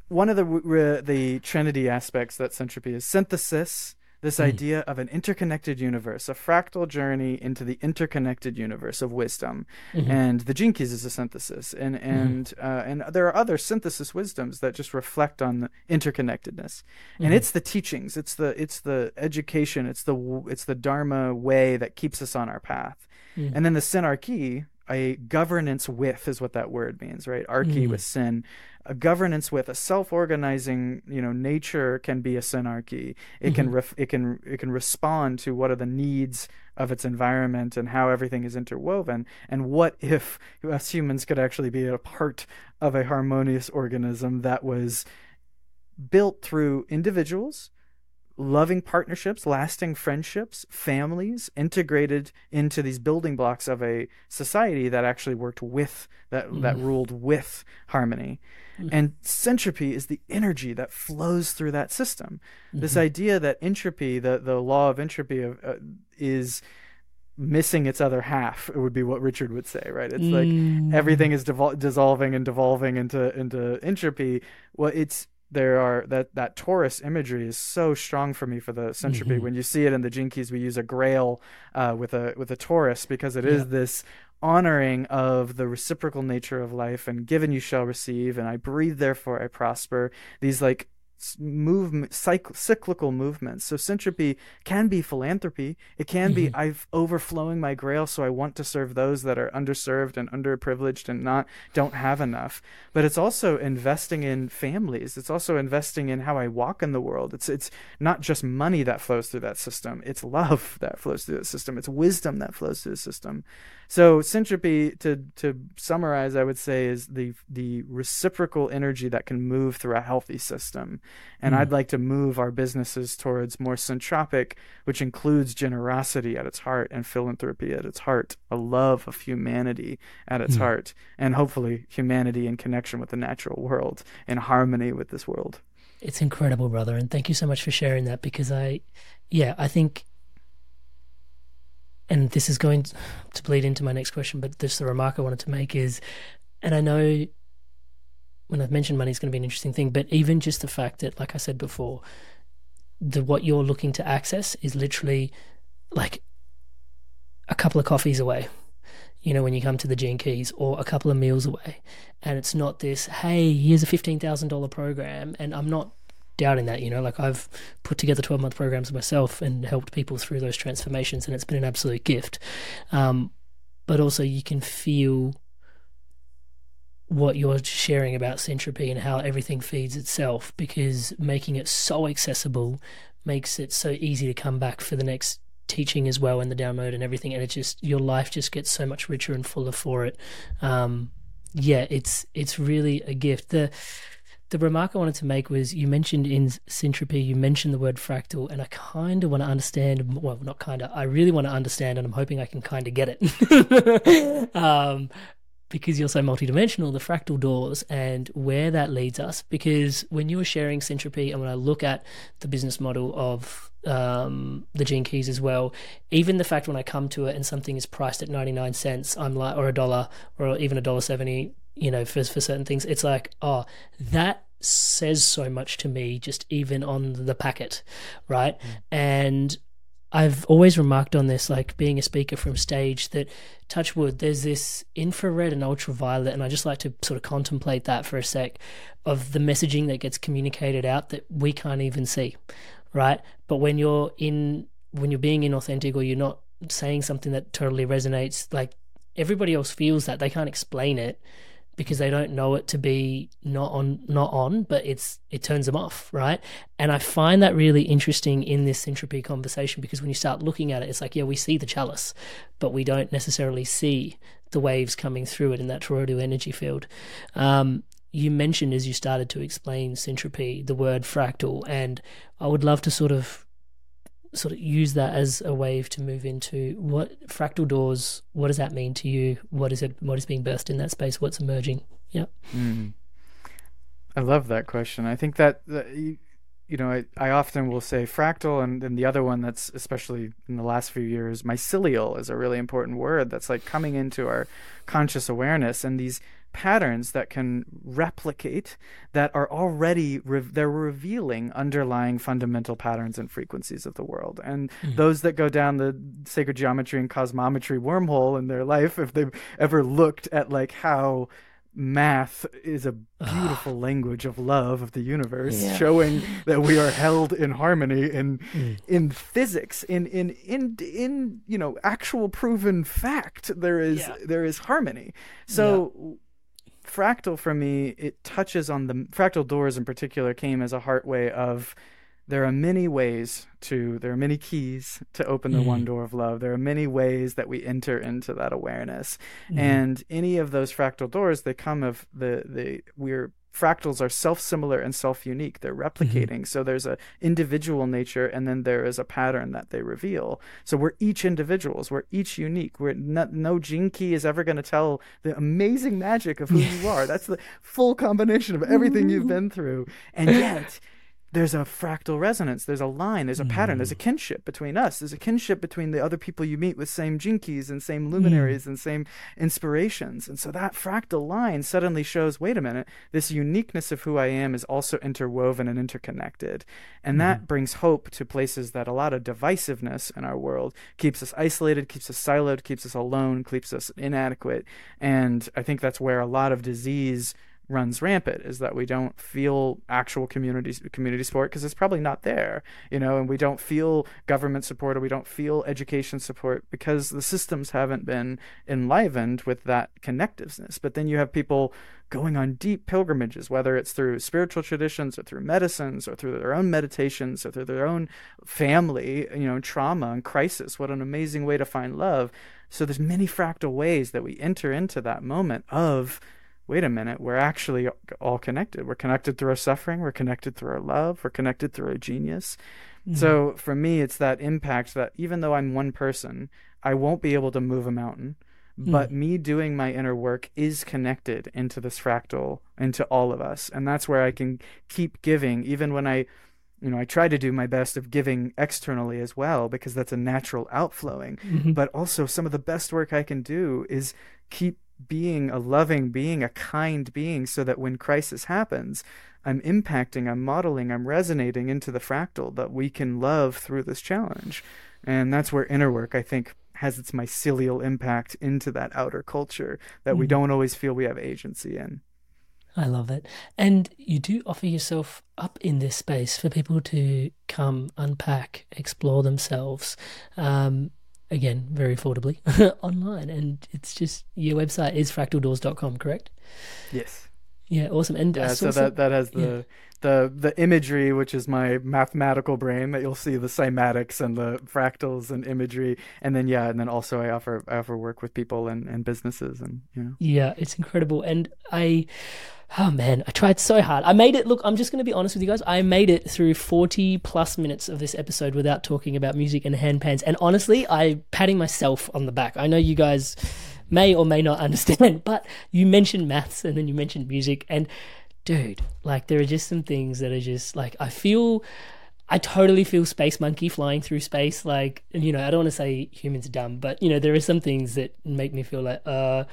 One of the the trinity aspects that syntropy is synthesis, this mm. idea of an interconnected universe, a fractal journey into the interconnected universe of wisdom. Mm-hmm. And the Gene Keys is a synthesis. And mm-hmm. and mm. uh, and there are other synthesis wisdoms that just reflect on the interconnectedness. Mm-hmm. And it's the teachings, it's the it's the education, it's the it's the Dharma way that keeps us on our path. Mm. And then the Synarchy, a governance with is what that word means, right? Archy mm. with sin. A governance with a self-organizing, you know, nature can be a synarchy. It mm-hmm. can ref- it can it can respond to what are the needs of its environment and how everything is interwoven. And what if us humans could actually be a part of a harmonious organism that was built through individuals loving partnerships, lasting friendships, families integrated into these building blocks of a society that actually worked with that mm. that ruled with harmony. Mm. And syntropy is the energy that flows through that system. Mm-hmm. This idea that entropy, the the law of entropy of, uh, is missing its other half it would be what richard would say right it's mm. like everything is devol- dissolving and devolving into into entropy well it's there are that that torus imagery is so strong for me for the syntropy. Mm-hmm. When you see it in the Gene Keys, we use a grail uh, with a with a torus because it yeah. is this honoring of the reciprocal nature of life and given you shall receive and I breathe therefore I prosper. These like movement cyclical movements. So syntropy can be philanthropy. It can mm-hmm. be i've overflowing my grail so i want to serve those that are underserved and underprivileged and not don't have enough. But it's also investing in families. It's also investing in how i walk in the world. It's it's not just money that flows through that system. It's love that flows through the system. It's wisdom that flows through the system so syntropy, to to summarize, I would say is the the reciprocal energy that can move through a healthy system. And mm. I'd like to move our businesses towards more syntropic, which includes generosity at its heart and philanthropy at its heart, a love of humanity at its mm. heart, and hopefully humanity in connection with the natural world, in harmony with this world. It's incredible, brother, and thank you so much for sharing that because I, yeah, I think and this is going to bleed into my next question, but just the remark I wanted to make is, and I know when I've mentioned money is going to be an interesting thing, but even just the fact that, like I said before, the what you're looking to access is literally like a couple of coffees away. You know, when you come to the Gene Keys, or a couple of meals away, and it's not this. Hey, here's a fifteen thousand dollar program, and I'm not doubting that. You know, like I've put together 12 month programs myself and helped people through those transformations, and it's been an absolute gift. Um, but also, you can feel what you're sharing about syntropy and how everything feeds itself because making it so accessible makes it so easy to come back for the next teaching as well and the download and everything and it just your life just gets so much richer and fuller for it um, yeah it's it's really a gift the the remark I wanted to make was you mentioned in syntropy, you mentioned the word fractal, and I kind of want to understand. Well, not kind of. I really want to understand, and I'm hoping I can kind of get it. um, because you're so multidimensional, the fractal doors and where that leads us. Because when you were sharing Syntropy, and when I look at the business model of um, the Gene Keys as well, even the fact when I come to it and something is priced at 99 cents, I'm like, or a dollar, or even a dollar 70, you know, for, for certain things, it's like, oh, that says so much to me just even on the packet, right? Mm. And I've always remarked on this, like being a speaker from stage, that touchwood, there's this infrared and ultraviolet, and I just like to sort of contemplate that for a sec of the messaging that gets communicated out that we can't even see, right? But when you're in, when you're being inauthentic or you're not saying something that totally resonates, like everybody else feels that they can't explain it because they don't know it to be not on not on but it's it turns them off right? And i find that really interesting in this syntropy conversation because when you start looking at it it's like yeah we see the chalice but we don't necessarily see the waves coming through it in that toroidal energy field. Um, you mentioned as you started to explain syntropy the word fractal and i would love to sort of sort of use that as a wave to move into what fractal doors what does that mean to you? What is it what is being burst in that space? What's emerging? Yeah. Mm. i love that question. I think that, that you, you, know I, I often will say fractal and then the other one that's especially in the last few years mycelial is a really important word that's like coming into our conscious awareness. And these patterns that can replicate that are already re- they're revealing underlying fundamental patterns and frequencies of the world and mm-hmm. those that go down the sacred geometry and cosmometry wormhole in their life if they've ever looked at like how math is a beautiful language of love of the universe yeah. showing that we are held in harmony in mm. in physics in in in in you know actual proven fact there is yeah. there is harmony so yeah fractal for me it touches on the fractal doors in particular came as a heart way of there are many ways to there are many keys to open the mm. one door of love there are many ways that we enter into that awareness mm. and any of those fractal doors they come of the the we're fractals are self-similar and self-unique. They're mm-hmm. replicating. Mm-hmm. so there's a individual nature and then there is a pattern that they reveal. So we're each individuals. We're each unique. We're not, no gene key is ever going to tell the amazing magic of who you are. That's the full combination of everything you've been through. And yet there's a fractal resonance there's a line there's a mm. pattern there's a mm. kinship between us there's a kinship between the other people you meet with same keys and same luminaries mm. and same inspirations and so that fractal line suddenly shows wait a minute this uniqueness of who i am is also interwoven and interconnected and mm. that brings hope to places that a lot of divisiveness in our world keeps us isolated keeps us siloed keeps us alone keeps us inadequate and i think that's where a lot of disease runs rampant is that we don't feel actual community community support because it's probably not there you know and we don't feel government support or we don't feel education support because the systems haven't been enlivened with that connectiveness. But then you have people going on deep pilgrimages whether it's through spiritual traditions or through medicines or through their own meditations or through their own family you know trauma and crisis. What an amazing way to find love. So there's many fractal ways that we enter into that moment of wait a minute, we're actually all connected. We're connected through our suffering, we're connected through our love, we're connected through our genius. Mm-hmm. So for me, it's that impact that even though I'm one person, I won't be able to move a mountain. Mm-hmm. But me doing my inner work is connected into this fractal, into all of us. And that's where I can keep giving, even when I you know, I try to do my best of giving externally as well because that's a natural outflowing. Mm-hmm. But also, some of the best work I can do is keep being a loving being, a kind being, so that when crisis happens, I'm impacting, I'm modeling, I'm resonating into the fractal that we can love through this challenge. And that's where inner work, I think, has its mycelial impact into that outer culture that mm. we don't always feel we have agency in. I love it. And you do offer yourself up in this space for people to come, unpack, explore themselves. Um, again, very affordably online. And it's just your website is fractaldoors.com, correct? Yes. Yeah, awesome. And yeah, so that that has the yeah. The the imagery, which is my mathematical brain, that you'll see the cymatics and the fractals and imagery, and then yeah, and then also I offer I offer work with people and, and businesses, and you know. Yeah, it's incredible, and I oh man, I tried so hard. I made it. Look, I'm just going to be honest with you guys. I made it through 40 plus minutes of this episode without talking about music and handpans. And honestly, I patting myself on the back. I know you guys may or may not understand. But you mentioned maths and then you mentioned music, and dude, like there are just some things that are just like I feel. I totally feel Space Monkey flying through space. Like, you know, I don't want to say humans are dumb, but you know, there are some things that make me feel like, uh,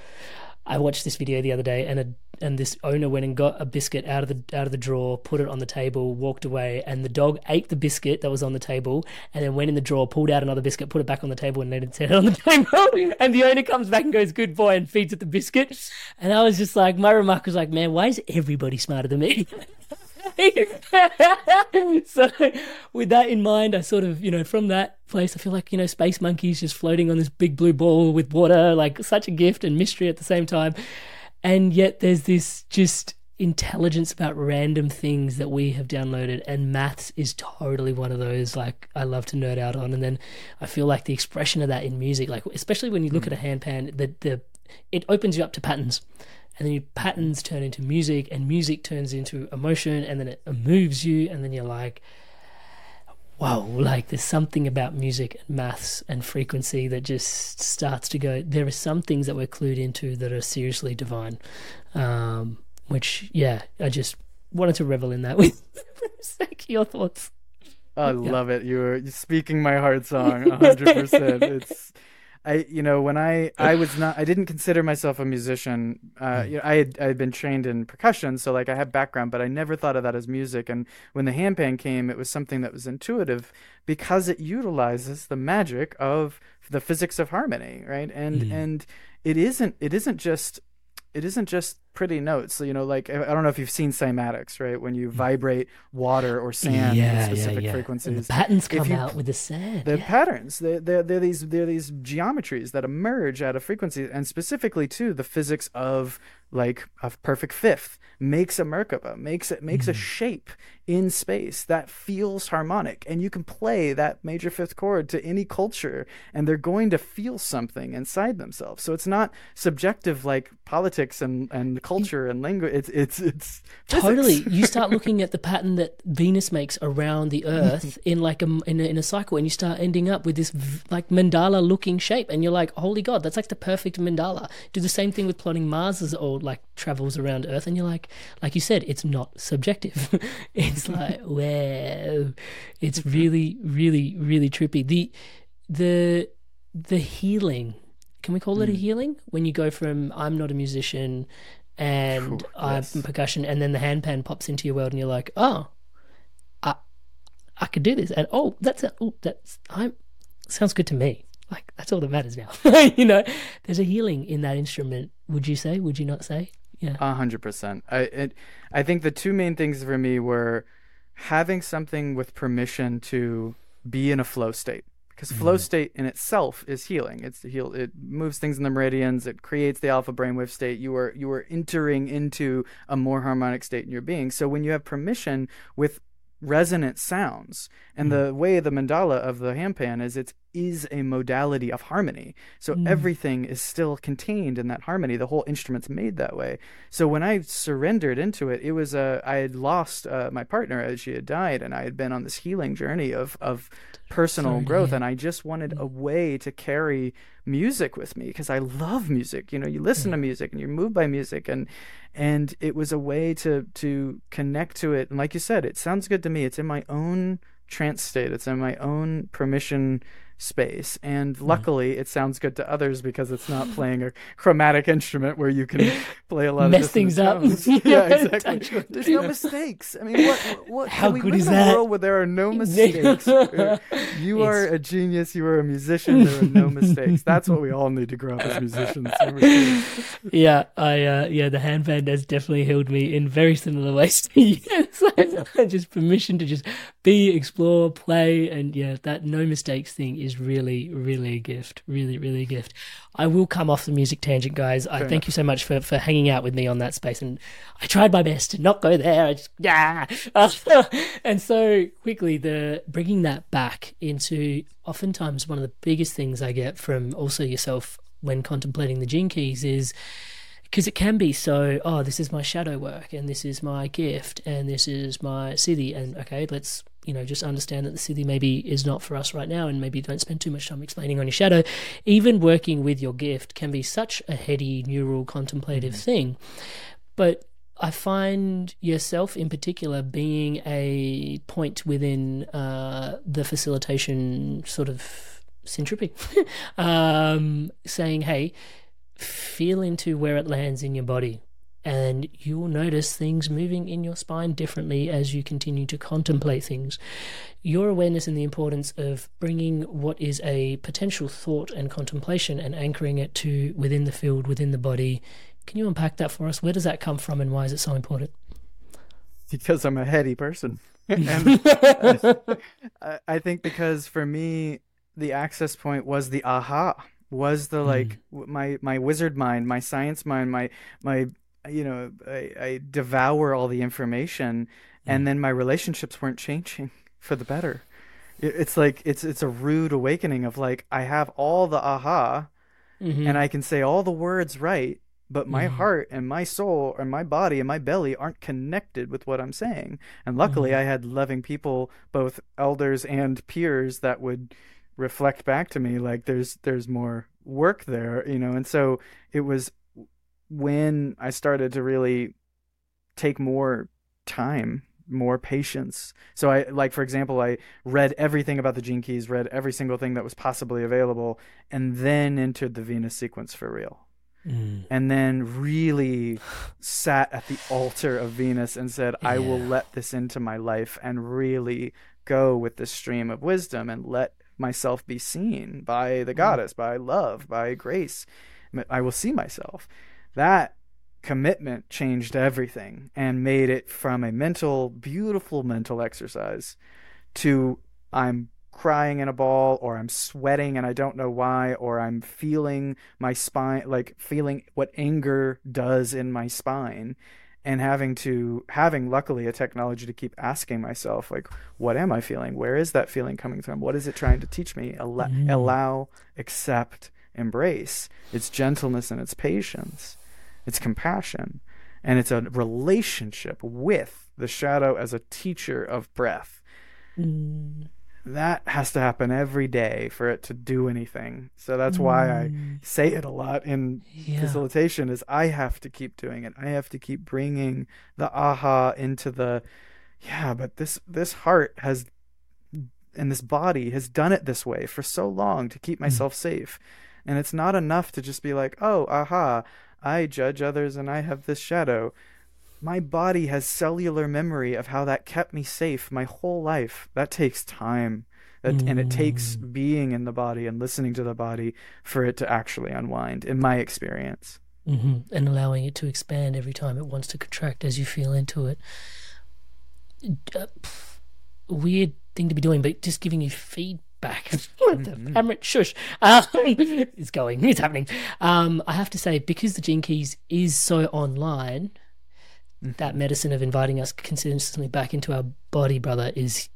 I watched this video the other day, and a and this owner went and got a biscuit out of the out of the drawer, put it on the table, walked away, and the dog ate the biscuit that was on the table, and then went in the drawer, pulled out another biscuit, put it back on the table, and then it set it on the table. and the owner comes back and goes, "Good boy," and feeds it the biscuit. And I was just like, my remark was like, "Man, why is everybody smarter than me?" so with that in mind i sort of you know from that place i feel like you know space monkeys just floating on this big blue ball with water like such a gift and mystery at the same time and yet there's this just intelligence about random things that we have downloaded and maths is totally one of those like i love to nerd out on. And then i feel like the expression of that in music like especially when you look mm. at a handpan the the it opens you up to patterns. And then your patterns turn into music and music turns into emotion and then it moves you and then you're like wow like there's something about music and maths and frequency that just starts to go there are some things that we're clued into that are seriously divine um, which yeah i just wanted to revel in that with your thoughts I love it. You're speaking my heart song, 100%. it's I you know when I I was not I didn't consider myself a musician. Uh, you know, I had I had been trained in percussion, so like I had background, but I never thought of that as music. And when the handpan came, it was something that was intuitive because it utilizes the magic of the physics of harmony, right? And and it isn't it isn't just it isn't just pretty notes. So, you know, like I don't know if you've seen cymatics, right? When you vibrate water or sand at specific And frequencies. the patterns come you out with the sand the yeah. patterns they're, they're, they're these they're these geometries that emerge out of frequency and specifically too the physics of like a perfect fifth makes a merkaba makes it makes a mm. shape in space that feels harmonic and you can play that major fifth chord to any culture and they're going to feel something inside themselves so it's not subjective like politics and and culture and language it's it's it's. Totally. You start looking at the pattern that Venus makes around the Earth in like a in a, in a cycle, and you start ending up with this v- like mandala looking shape, and you're like, holy god, that's like the perfect mandala. Do the same thing with plotting Mars's or like travels around Earth, and you're like, like you said, it's not subjective. it's like, wow, it's really, really, really trippy. The the the healing. Can we call it a mm. healing when you go from I'm not a musician and I'm percussion, and then the handpan pops into your world, and you're like, oh, I, I could do this, and oh, that's a, oh, that's I'm sounds good to me. Like that's all that matters now. you know, there's a healing in that instrument. Would you say? Would you not say? Yeah. A hundred percent. I it, I think the two main things for me were having something with permission to be in a flow state. Because flow mm-hmm. state in itself is healing. It's the heal. It moves things in the meridians. It creates the alpha brainwave state. You are you are entering into a more harmonic state in your being. So when you have permission with resonant sounds, and the mm-hmm. way the mandala of the handpan is, it is a modality of harmony. So hmm. everything is still contained in that harmony. The whole instrument's made that way. So when I surrendered into it, it was a I had lost uh, my partner as she had died, and I had been on this healing journey of of personal growth, and I just wanted hmm. a way to carry music with me because I love music. You know, you listen hmm. to music and you're moved by music, and and it was a way to to connect to it. And like you said, it sounds good to me. It's in my own trance state. It's in my own permission space. And luckily it sounds good to others because it's not playing a chromatic instrument where you can play a lot of Mess things up. Yeah, yeah exactly. there's no mistakes. I mean what what How can we good live is in a world where there are no mistakes? You are a genius you are a musician there are no mistakes. That's what we all need to grow up as musicians yeah, I uh, yeah, the handpan has definitely healed me in very similar ways to you. Just permission to just be, explore, play, and yeah, that no mistakes thing is really, really a gift. Really, really a gift. I will come off the music tangent, guys. I thank you so much for, for hanging out with me on that space, and I tried my best to not go there. I just yeah, and so quickly the bringing that back into oftentimes one of the biggest things I get from also yourself when contemplating the gene keys is because it can be so oh this is my shadow work and this is my gift and this is my siddhi and okay let's you know, just understand that the Siddhi maybe is not for us right now and maybe don't spend too much time explaining on your shadow. Even working with your gift can be such a heady, neural, contemplative thing. But I find yourself in particular being a point within uh, the facilitation sort of syntropy, um, saying, hey, feel into where it lands in your body. And you'll notice things moving in your spine differently as you continue to contemplate things. Your awareness and the importance of bringing what is a potential thought and contemplation and anchoring it to within the field, within the body. Can you unpack that for us? Where does that come from and why is it so important? because I'm a heady person. and uh, I, I think because for me, the access point was the aha, was the hmm. like w- my my wizard mind, my science mind, my my you know I, I devour all the information, and mm. then my relationships weren't changing for the better. It, it's like it's it's a rude awakening of like I have all the aha, and mm-hmm. I can say all the words right, but my mm-hmm. heart and my soul and my body and my belly aren't connected with what I'm saying. And luckily, mm-hmm. I had loving people, both elders and peers, that would reflect back to me like there's there's more work there, you know. And so it was when I started to really take more time more patience. So i like for example i read everything about the gene keys read every single thing that was possibly available and then entered the venus sequence for real. Mm. And then really sat at the altar of Venus and said, I will let this into my life and really go with the stream of wisdom and let myself be seen by the mm. goddess, by love, by grace. I will see myself. That commitment changed everything and made it from a mental, beautiful mental exercise to I'm crying in a ball or I'm sweating and I don't know why or I'm feeling my spine like feeling what anger does in my spine and having to having luckily a technology to keep asking myself like what am I feeling? Where is that feeling coming from? What is it trying to teach me? Allow, allow accept embrace. It's gentleness and it's patience it's compassion and it's a relationship with the shadow as a teacher of breath mm. that has to happen every day for it to do anything. So that's why I mm. say it a lot in Yeah. facilitation is I have to keep doing it. I have to keep bringing the aha into the yeah, but this this heart has and this body has done it this way for so long to keep mm. myself safe. And it's not enough to just be like, "Oh, aha, I judge others and I have this shadow." my body has cellular memory of how that kept me safe my whole life. That takes time. That, And it takes being in the body and listening to the body for it to actually unwind, in my experience. hmm and allowing it to expand every time it wants to contract as you feel into it. Uh, weird thing to be doing, but just giving you feedback. What the Hamlet, shush. Um, it's going, it's happening. Um, I have to say, because the Gene Keys is so online, that medicine of inviting us consistently back into our body, brother, is,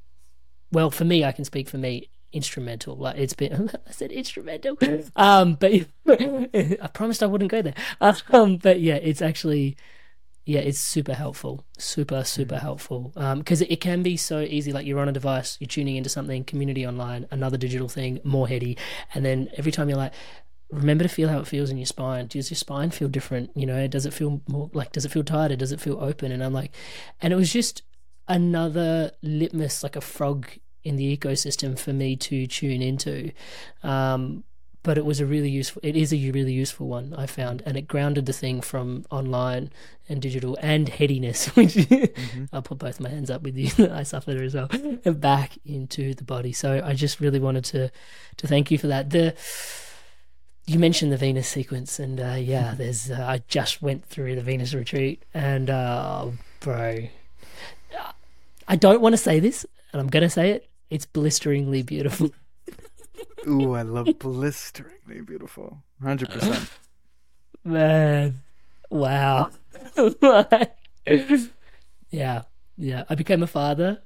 well, for me, I can speak for me, instrumental. Like it's been, I said instrumental. Um, but I promised I wouldn't go there. Um, but yeah, it's actually, yeah, it's super helpful, super super helpful. Um, because it, it can be so easy. Like you're on a device, you're tuning into something, community online, another digital thing, more heady, and then every time you're like. Remember to feel how it feels in your spine. Does your spine feel different? You know, does it feel more like? Does it feel tighter? Does it feel open? And I'm like, and it was just another litmus, like a frog in the ecosystem for me to tune into. Um, but it was a really useful. It is a really useful one I found, and it grounded the thing from online and digital and headiness, which I'll put both my hands up with you. I suffered as well, and back into the body. So I just really wanted to to thank you for that. The you mentioned the Venus sequence, and uh, yeah, there's. Uh, I just went through the Venus retreat, and uh, bro, I don't want to say this, and I'm gonna say it. It's blisteringly beautiful. Ooh, I love blisteringly beautiful. 100%. Man, wow. yeah, yeah. I became a father,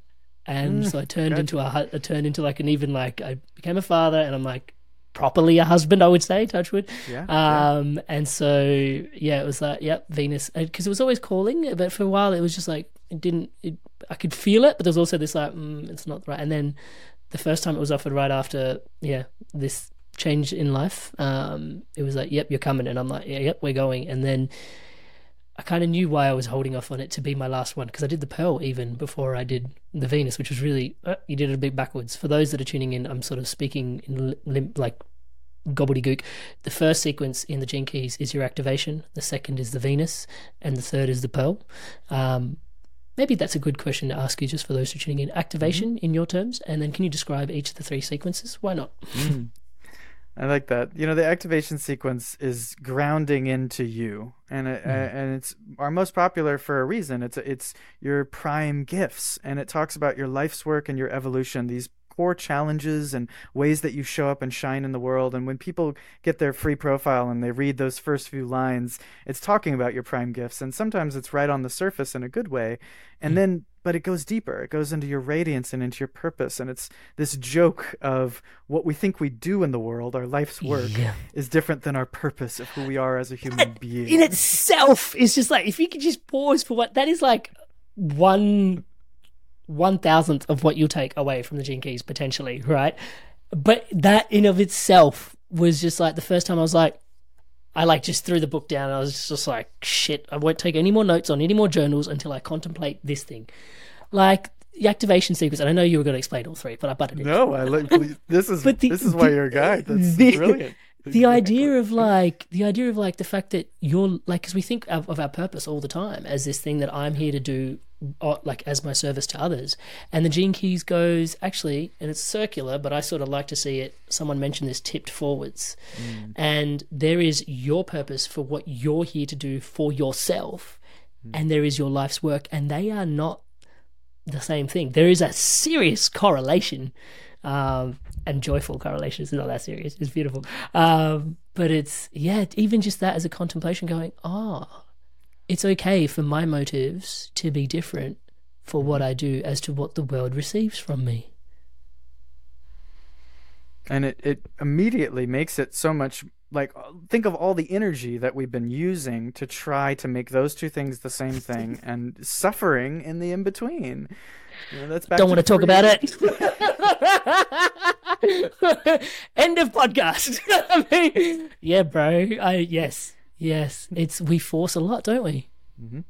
and so I turned into a. I turned into like an even like I became a father, and I'm like properly a husband. I would say, touchwood. Yeah, Um, and so yeah, it was like yep, Venus, because it was always calling, but for a while it was just like it didn't. It, I could feel it, but there's also this like, mm, it's not right. And then the first time it was offered right after, yeah, this change in life, um, it was like, yep, you're coming, and I'm like, yeah, yep, we're going. And then I kind of knew why I was holding off on it to be my last one because I did the Pearl even before I did the Venus, which was really uh, you did it a bit backwards. For those that are tuning in, I'm sort of speaking in limp, like gobbledygook. The first sequence in the Gene Keys is your activation. The second is the Venus, and the third is the Pearl. Um, maybe that's a good question to ask you, just for those who are tuning in. Activation mm-hmm. in your terms, and then can you describe each of the three sequences? Why not? Mm. I like that. You know, the activation sequence is grounding into you, and it, mm. uh, and it's our most popular for a reason. It's it's your prime gifts, and it talks about your life's work and your evolution. These core challenges and ways that you show up and shine in the world. And when people get their free profile and they read those first few lines, it's talking about your prime gifts. And sometimes it's right on the surface in a good way. And mm. then, but it goes deeper. It goes into your radiance and into your purpose. And it's this joke of what we think we do in the world, our life's work, yeah. is different than our purpose of who we are as a human that being. In itself is just like, if you could just pause for what that is like one one thousandth of what you'll take away from the gene keys potentially, right? But that in of itself was just like the first time I was like, I like just threw the book down. I was just like, shit, I won't take any more notes on any more journals until I contemplate this thing. Like the activation sequence, and I know you were going to explain all three, but I butted it. No, I like this is the, this is why you're a guy. That's the, brilliant the idea of like the idea of like the fact that you're like because we think of, of, our purpose all the time as this thing that i'm here to do like as my service to others and the gene keys goes actually and it's circular but i sort of like to see it someone mentioned this tipped forwards mm. and there is your purpose for what you're here to do for yourself mm. and there is your life's work and they are not the same thing there is a serious correlation um, and joyful correlations. It's not that serious. It's beautiful. Um, but it's, yeah, even just that as a contemplation going, oh, it's okay for my motives to be different for what I do as to what the world receives from me. And it, it immediately makes it so much like think of all the energy that we've been using to try to make those two things the same thing and suffering in the in between. Don't want to talk about it. End of podcast. I mean, yeah, bro. I yes, yes. It's we force a lot, don't we? Mm-hmm.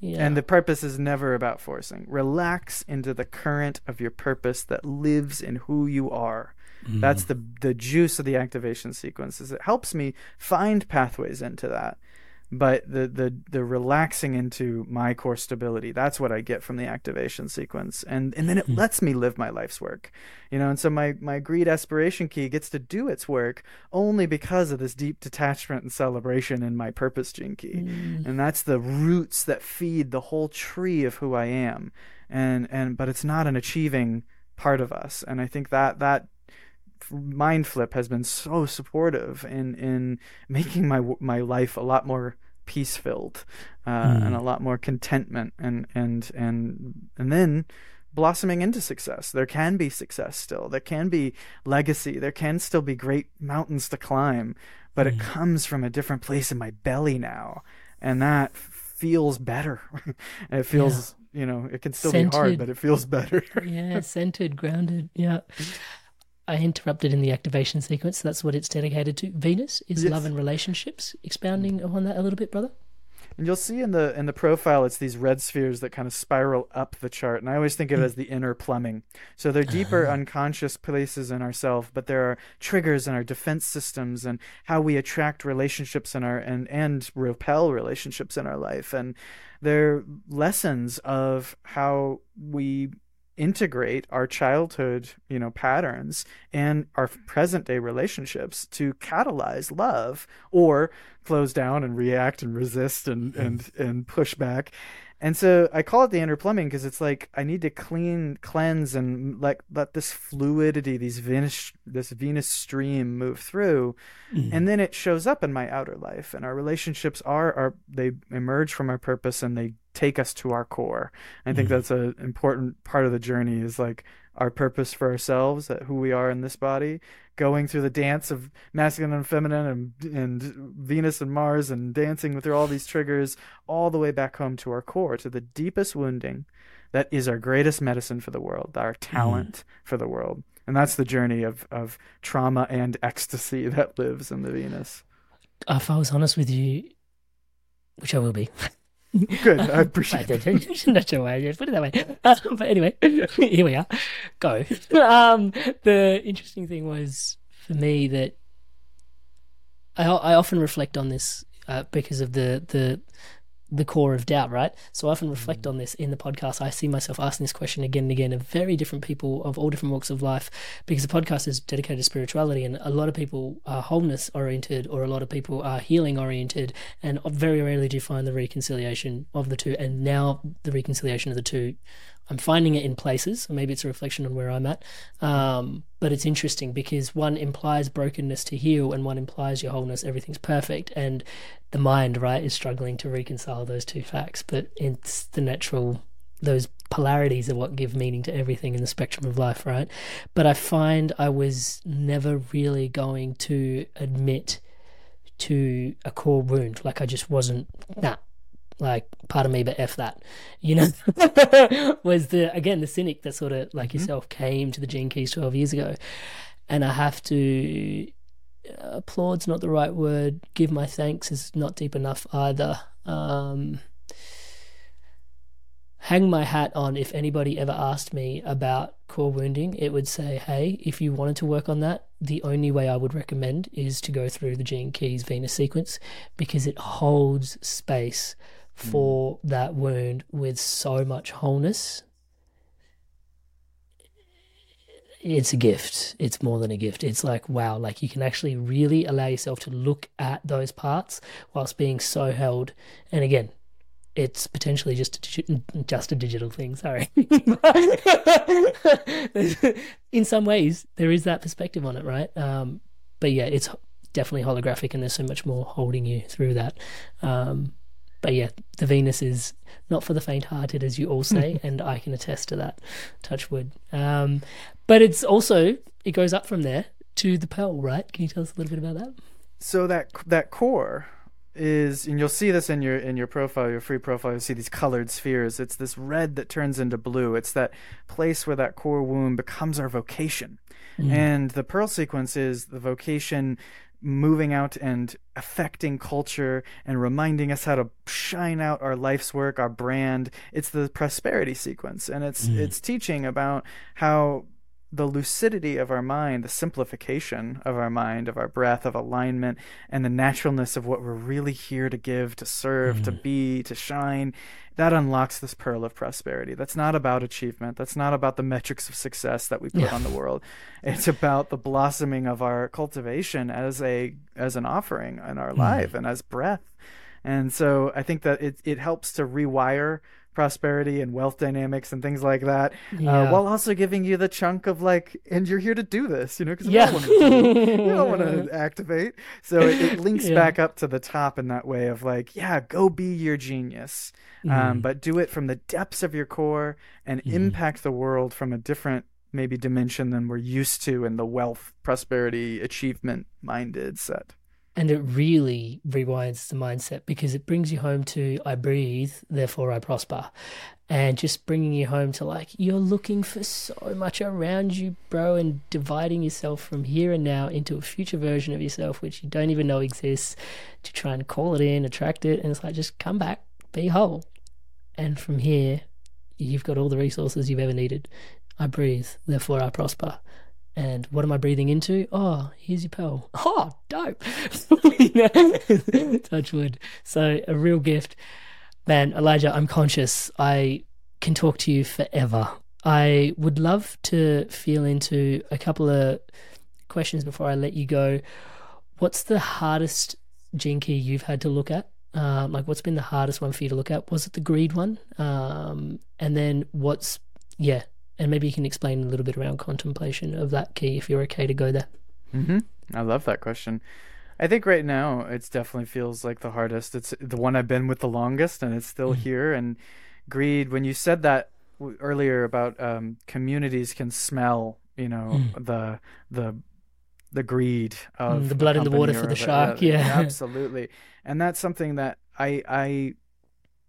Yeah. And the purpose is never about forcing. Relax into the current of your purpose that lives in who you are. Mm. That's the the juice of the activation sequences. It helps me find pathways into that but the the the relaxing into my core stability that's what i get from the activation sequence. And and then it hmm. lets me live my life's work you know? And so my my greed aspiration key gets to do its work only because of this deep detachment and celebration in my purpose gene key. Mm. and that's the roots that feed the whole tree of who i am. And and but it's not an achieving part of us. And i think that that mind flip has been so supportive in in making my my life a lot more peace filled uh, mm. and a lot more contentment and and and and then blossoming into success. There can be success still. There can be legacy. There can still be great mountains to climb, but mm. it comes from a different place in my belly now, and that feels better. it feels, yeah. you know, it can still centered. be hard, but it feels better. yeah, centered, grounded. Yeah. I interrupted in the activation sequence. So That's what it's dedicated to. Venus is yes. love and relationships. Expounding upon that a little bit, brother. And you'll see in the in the profile, it's these red spheres that kind of spiral up the chart, and I always think of it as the inner plumbing. So they're deeper, uh-huh. unconscious places in ourselves, but there are triggers in our defense systems and how we attract relationships in our and and repel relationships in our life, and they're lessons of how we integrate our childhood, you know, patterns and our present day relationships to catalyze love or close down and react and resist and and and push back. And so I call it the inner plumbing because it's like I need to clean, cleanse, and let let this fluidity, these Venus, this Venus stream move through, mm. and then it shows up in my outer life. And our relationships are are they emerge from our purpose and they take us to our core. I think mm. that's an important part of the journey. Is like our purpose for ourselves, uh, who we are in this body, going through the dance of masculine and feminine and, and Venus and Mars and dancing through all these triggers all the way back home to our core, to the deepest wounding that is our greatest medicine for the world, our talent mm. for the world. And that's the journey of, of trauma and ecstasy that lives in the Venus. If I was honest with you, which I will be. Good, I appreciate it. Not sure why I put it that way. Uh, but anyway, here we are. Go. Um, the interesting thing was for me that I, I often reflect on this uh, because of the, the the core of doubt, right? So I often mm. reflect on this in the podcast. I see myself asking this question again and again of very different people of all different walks of life because the podcast is dedicated to spirituality and a lot of people are wholeness oriented or a lot of people are healing oriented and very rarely do you find the reconciliation of the two. And now the reconciliation of the two I'm finding it in places. Maybe it's a reflection on where I'm at. Um, but it's interesting because one implies brokenness to heal, and one implies your wholeness, everything's perfect. And the mind, right, is struggling to reconcile those two facts. But it's the natural, those polarities are what give meaning to everything in the spectrum of life, right? But I find I was never really going to admit to a core wound. Like I just wasn't, nah, like part of me but f that. You know was the again the cynic that sort of like mm-hmm. yourself came to the gene keys 12 years ago. And i have to uh, applaud's not the right word give my thanks is not deep enough either. Um, hang my hat on if anybody ever asked me about core wounding it would say hey if you wanted to work on that the only way i would recommend is to go through the gene keys venus sequence because it holds space for mm. that wound with so much wholeness. It's a gift. It's more than a gift. It's like, wow, like you can actually really allow yourself to look at those parts whilst being so held. And again, it's potentially just a, just a digital thing. Sorry. In some ways, there is that perspective on it, right? Um, but yeah, it's definitely holographic, and there's so much more holding you through that. Um, but yeah, the Venus is not for the faint-hearted, as you all say, and I can attest to that. Touch wood. Um, but it's also it goes up from there to the pearl, right? Can you tell us a little bit about that? So that that core is, and you'll see this in your in your profile, your free profile. you'll see these colored spheres. It's this red that turns into blue. It's that place where that core womb becomes our vocation. Mm. And the pearl sequence is the vocation moving out and affecting culture and reminding us how to shine out our life's work, our brand. It's the prosperity sequence, and it's mm. it's teaching about how the lucidity of our mind, the simplification of our mind, of our breath, of alignment, and the naturalness of what we're really here to give, to serve, mm. to be, to shine, that unlocks this pearl of prosperity. That's not about achievement. That's not about the metrics of success that we put yeah. on the world. It's about the blossoming of our cultivation as a as an offering in our mm. life and as breath. And so I think that it it helps to rewire prosperity and wealth dynamics and things like that, uh, yeah. uh, while also giving you the chunk of like, and you're here to do this, you know, because yeah. you don't want to activate. So it, it links yeah. back up to the top in that way of like, yeah, go be your genius, mm. um, mm-hmm. but do it from the depths of your core and mm. impact the world from a different maybe dimension than we're used to in the wealth, prosperity, achievement minded set and it really rewinds the mindset because it brings you home to I breathe, therefore I prosper. And just bringing you home to like, you're looking for so much around you, bro, and dividing yourself from here and now into a future version of yourself, which you don't even know exists, to try and call it in, attract it. And it's like, just come back, be whole. And from here, you've got all the resources you've ever needed. I breathe, therefore I prosper. And what am I breathing into? Oh, here's your pearl. Oh, dope. Touch wood. So, a real gift. Man, Elijah, I'm conscious. I can talk to you forever. I would love to feel into a couple of questions before I let you go. What's the hardest gene key you've had to look at? Um, like, what's been the hardest one for you to look at? Was it the greed one? Um, and then what's, yeah, and maybe you can explain a little bit around contemplation of that key if you're okay to go there. Mm-hmm. I love that question. I think right now it definitely feels like the hardest. It's the one I've been with the longest, and it's still mm-hmm. here. And greed, when you said that, earlier about um, communities can smell, you know, the the the greed of Mm, the blood in the water for the the- shark, yeah. absolutely. And that's something that I I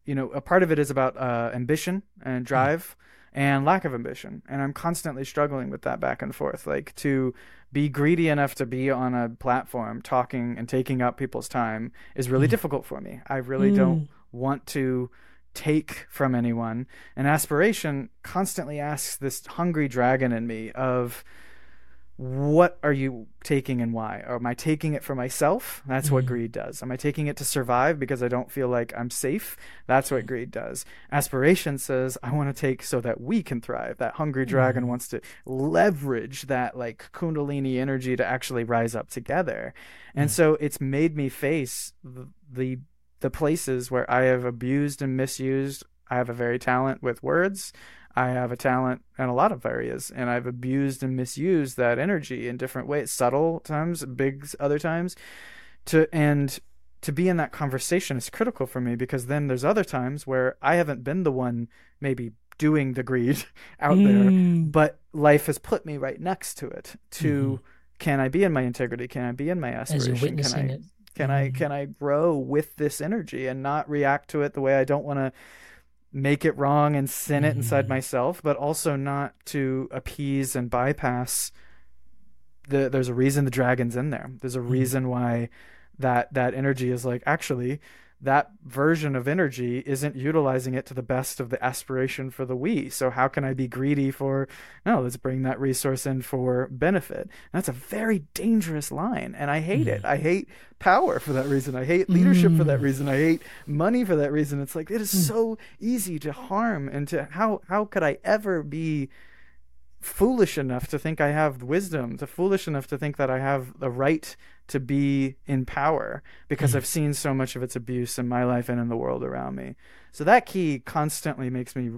you know, a part of it is about uh, ambition and drive and lack of ambition. And I'm constantly struggling with that back and forth. Like to be greedy enough to be on a platform talking and taking up people's time is really mm. difficult for me. I really mm. don't want to take from anyone. And aspiration constantly asks this hungry dragon in me of what are you taking and why? Or am I taking it for myself? That's what mm-hmm. greed does. Am I taking it to survive because I don't feel like I'm safe? That's what greed does. Aspiration says, I want to take so that we can thrive. That hungry dragon mm-hmm. wants to leverage that like kundalini energy to actually rise up together. And mm. so it's made me face the, the the places where I have abused and misused. I have a very talent with words. I have a talent in a lot of areas, and I've abused and misused that energy in different ways, subtle times, big other times. To and to be in that conversation is critical for me because then there's other times where I haven't been the one maybe doing the greed out there, mm. but life has put me right next to it. To mm-hmm. can I be in my integrity? Can I be in my As aspiration? can I it. can I mm-hmm. can I grow with this energy and not react to it the way I don't want to make it wrong and sin it inside mm-hmm. myself, but also not to appease and bypass the there's a reason the dragon's in there. There's a mm-hmm. reason why that that energy is like actually that version of energy isn't utilizing it to the best of the aspiration for the we. So how can I be greedy for no, let's bring that resource in for benefit. That's a very dangerous line and I hate it. Mm. I hate power for that reason. I hate leadership for that mm. reason. I hate money for that reason. It's like it is mm. so easy to harm and to how how could I ever be foolish enough to think I have wisdom, to foolish enough to think that I have the right to be in power because I've seen so much of its abuse in my life and in the world around me. So that key constantly makes me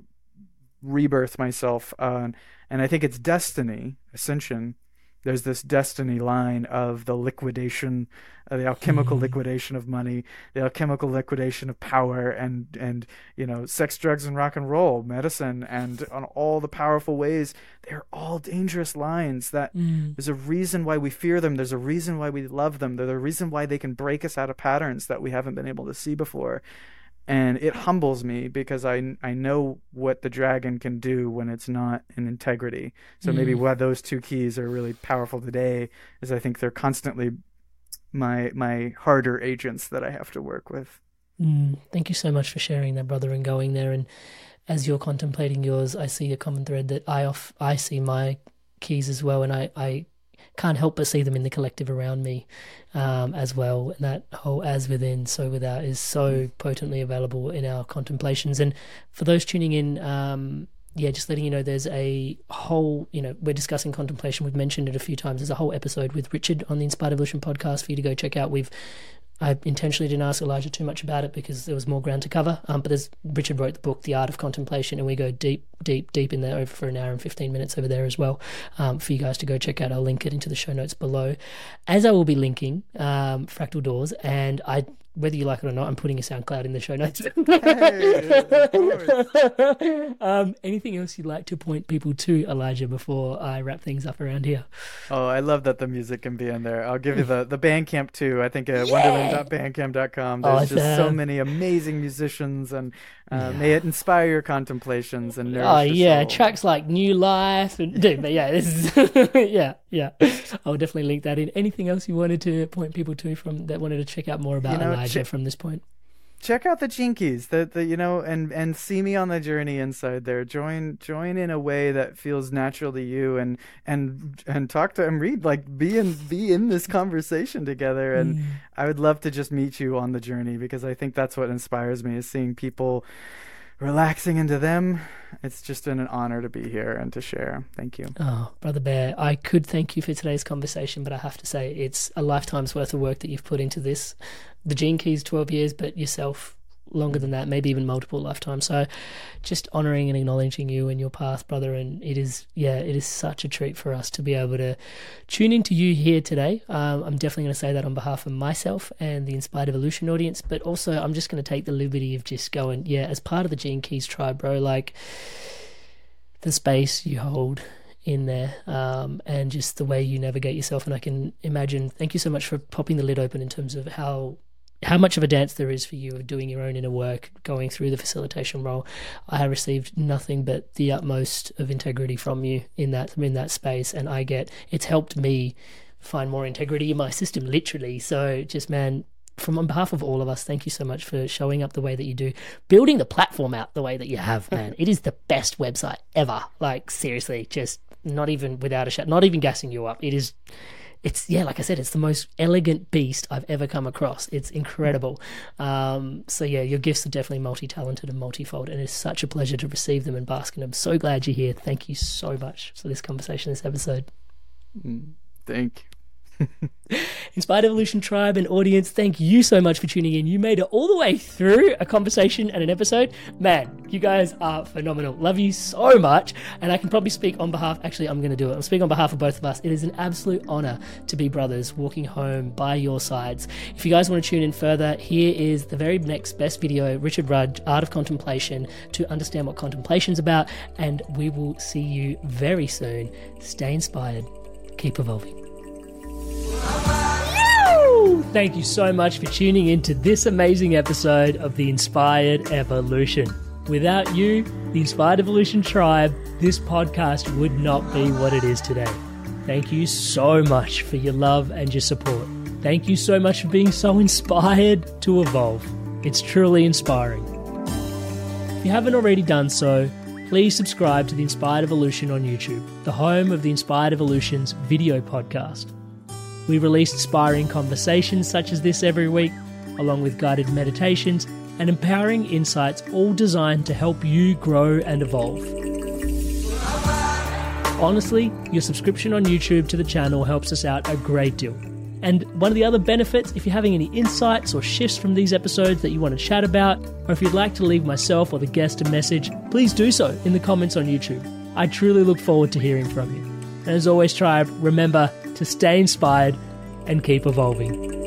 rebirth myself. Uh, and I think it's destiny, ascension. There's this destiny line of the liquidation, uh, the alchemical liquidation of money, the alchemical liquidation of power, and and you know, sex, drugs, and rock and roll, medicine, and on all the powerful ways. They're all dangerous lines. That there's a reason why we fear them. There's a reason why we love them. There's a reason why they can break us out of patterns that we haven't been able to see before and it humbles me because I I know what the dragon can do when it's not in integrity. So maybe why those two keys are really powerful today is I think they're constantly my my harder agents that I have to work with. Mm, thank you so much for sharing that, brother, and going there. And as you're contemplating yours, I see a common thread that I off I see my keys as well, and I I can't help but see them in the collective around me um, as well. And that whole as within, so without is so potently available in our contemplations. And for those tuning in, um, yeah, just letting you know there's a whole, you know, we're discussing contemplation. We've mentioned it a few times. There's a whole episode with Richard on the Inspired Evolution podcast for you to go check out. We've I intentionally didn't ask Elijah too much about it because there was more ground to cover. Um, but there's Richard wrote the book, The Art of Contemplation, and we go deep, deep, deep in there over for an hour and 15 minutes over there as well um, for you guys to go check out. I'll link it into the show notes below. As I will be linking um, Fractal Doors, and I, whether you like it or not, I'm putting a SoundCloud in the show notes. um, anything else you'd like to point people to, Elijah, before I wrap things up around here? Oh, I love that the music can be in there. I'll give you the the Bandcamp too. I think at wonderland.bandcamp.com. There's just so many amazing musicians, and uh, may it inspire your contemplations and nourish Oh yeah, soul. tracks like New Life and dude, but yeah, this is yeah, yeah. I'll definitely link that in. Anything else you wanted to point people to from that wanted to check out more about You know, Elijah che- from this point? check out the Gene Keys the, the you know and and see me on the journey inside there join join in a way that feels natural to you and and and talk to and read like be in be in this conversation together and mm. i would love to just meet you on the journey because i think that's what inspires me is seeing people relaxing into them. It's just been an honor to be here and to share. Thank you. Oh, brother Bear, I could thank you for today's conversation, but I have to say it's a lifetime's worth of work that you've put into this. The Gene Keys, twelve years, but yourself longer than that, maybe even multiple lifetimes. So, just honouring and acknowledging you and your path, brother. And it is, yeah, it is such a treat for us to be able to tune into you here today. Um, I'm definitely going to say that on behalf of myself and the Inspired Evolution audience, but also I'm just going to take the liberty of just going, yeah, as part of the Gene Keys tribe, bro. Like the space you hold in there um, and just the way you navigate yourself. And I can imagine, thank you so much for popping the lid open in terms of how. How much of a dance there is for you of doing your own inner work, going through the facilitation role. I have received nothing but the utmost of integrity from you in that in that space, and I get it's helped me find more integrity in my system, literally. So, just man, from on behalf of all of us, thank you so much for showing up the way that you do, building the platform out the way that you have, man. it is the best website ever. Like seriously, just not even without a shot, not even gassing you up. It is. It's yeah, like I said, it's the most elegant beast I've ever come across. It's incredible. Um, so yeah, your gifts are definitely multi-talented and multifold, and it's such a pleasure to receive them and bask in them. So glad you're here. Thank you so much for this conversation, this episode. Thank you. Inspired Evolution Tribe and audience, thank you so much for tuning in. You made it all the way through a conversation and an episode. Man, you guys are phenomenal. Love you so much. And I can probably speak on behalf, actually, I'm going to do it. I'll speak on behalf of both of us. It is an absolute honor to be brothers walking home by your sides. If you guys want to tune in further, here is the very next best video Richard Rudd, Art of Contemplation, to understand what contemplation's about. And we will see you very soon. Stay inspired, keep evolving. Thank you so much for tuning in to this amazing episode of The Inspired Evolution. Without you, the Inspired Evolution Tribe, this podcast would not be what it is today. Thank you so much for your love and your support. Thank you so much for being so inspired to evolve. It's truly inspiring. If you haven't already done so, please subscribe to The Inspired Evolution on YouTube, the home of The Inspired Evolution's video podcast. We release inspiring conversations such as this every week, along with guided meditations and empowering insights, all designed to help you grow and evolve. Honestly, your subscription on YouTube to the channel helps us out a great deal. And one of the other benefits, if you're having any insights or shifts from these episodes that you want to chat about, or if you'd like to leave myself or the guest a message, please do so in the comments on YouTube. I truly look forward to hearing from you. And as always, Tribe, remember to stay inspired and keep evolving.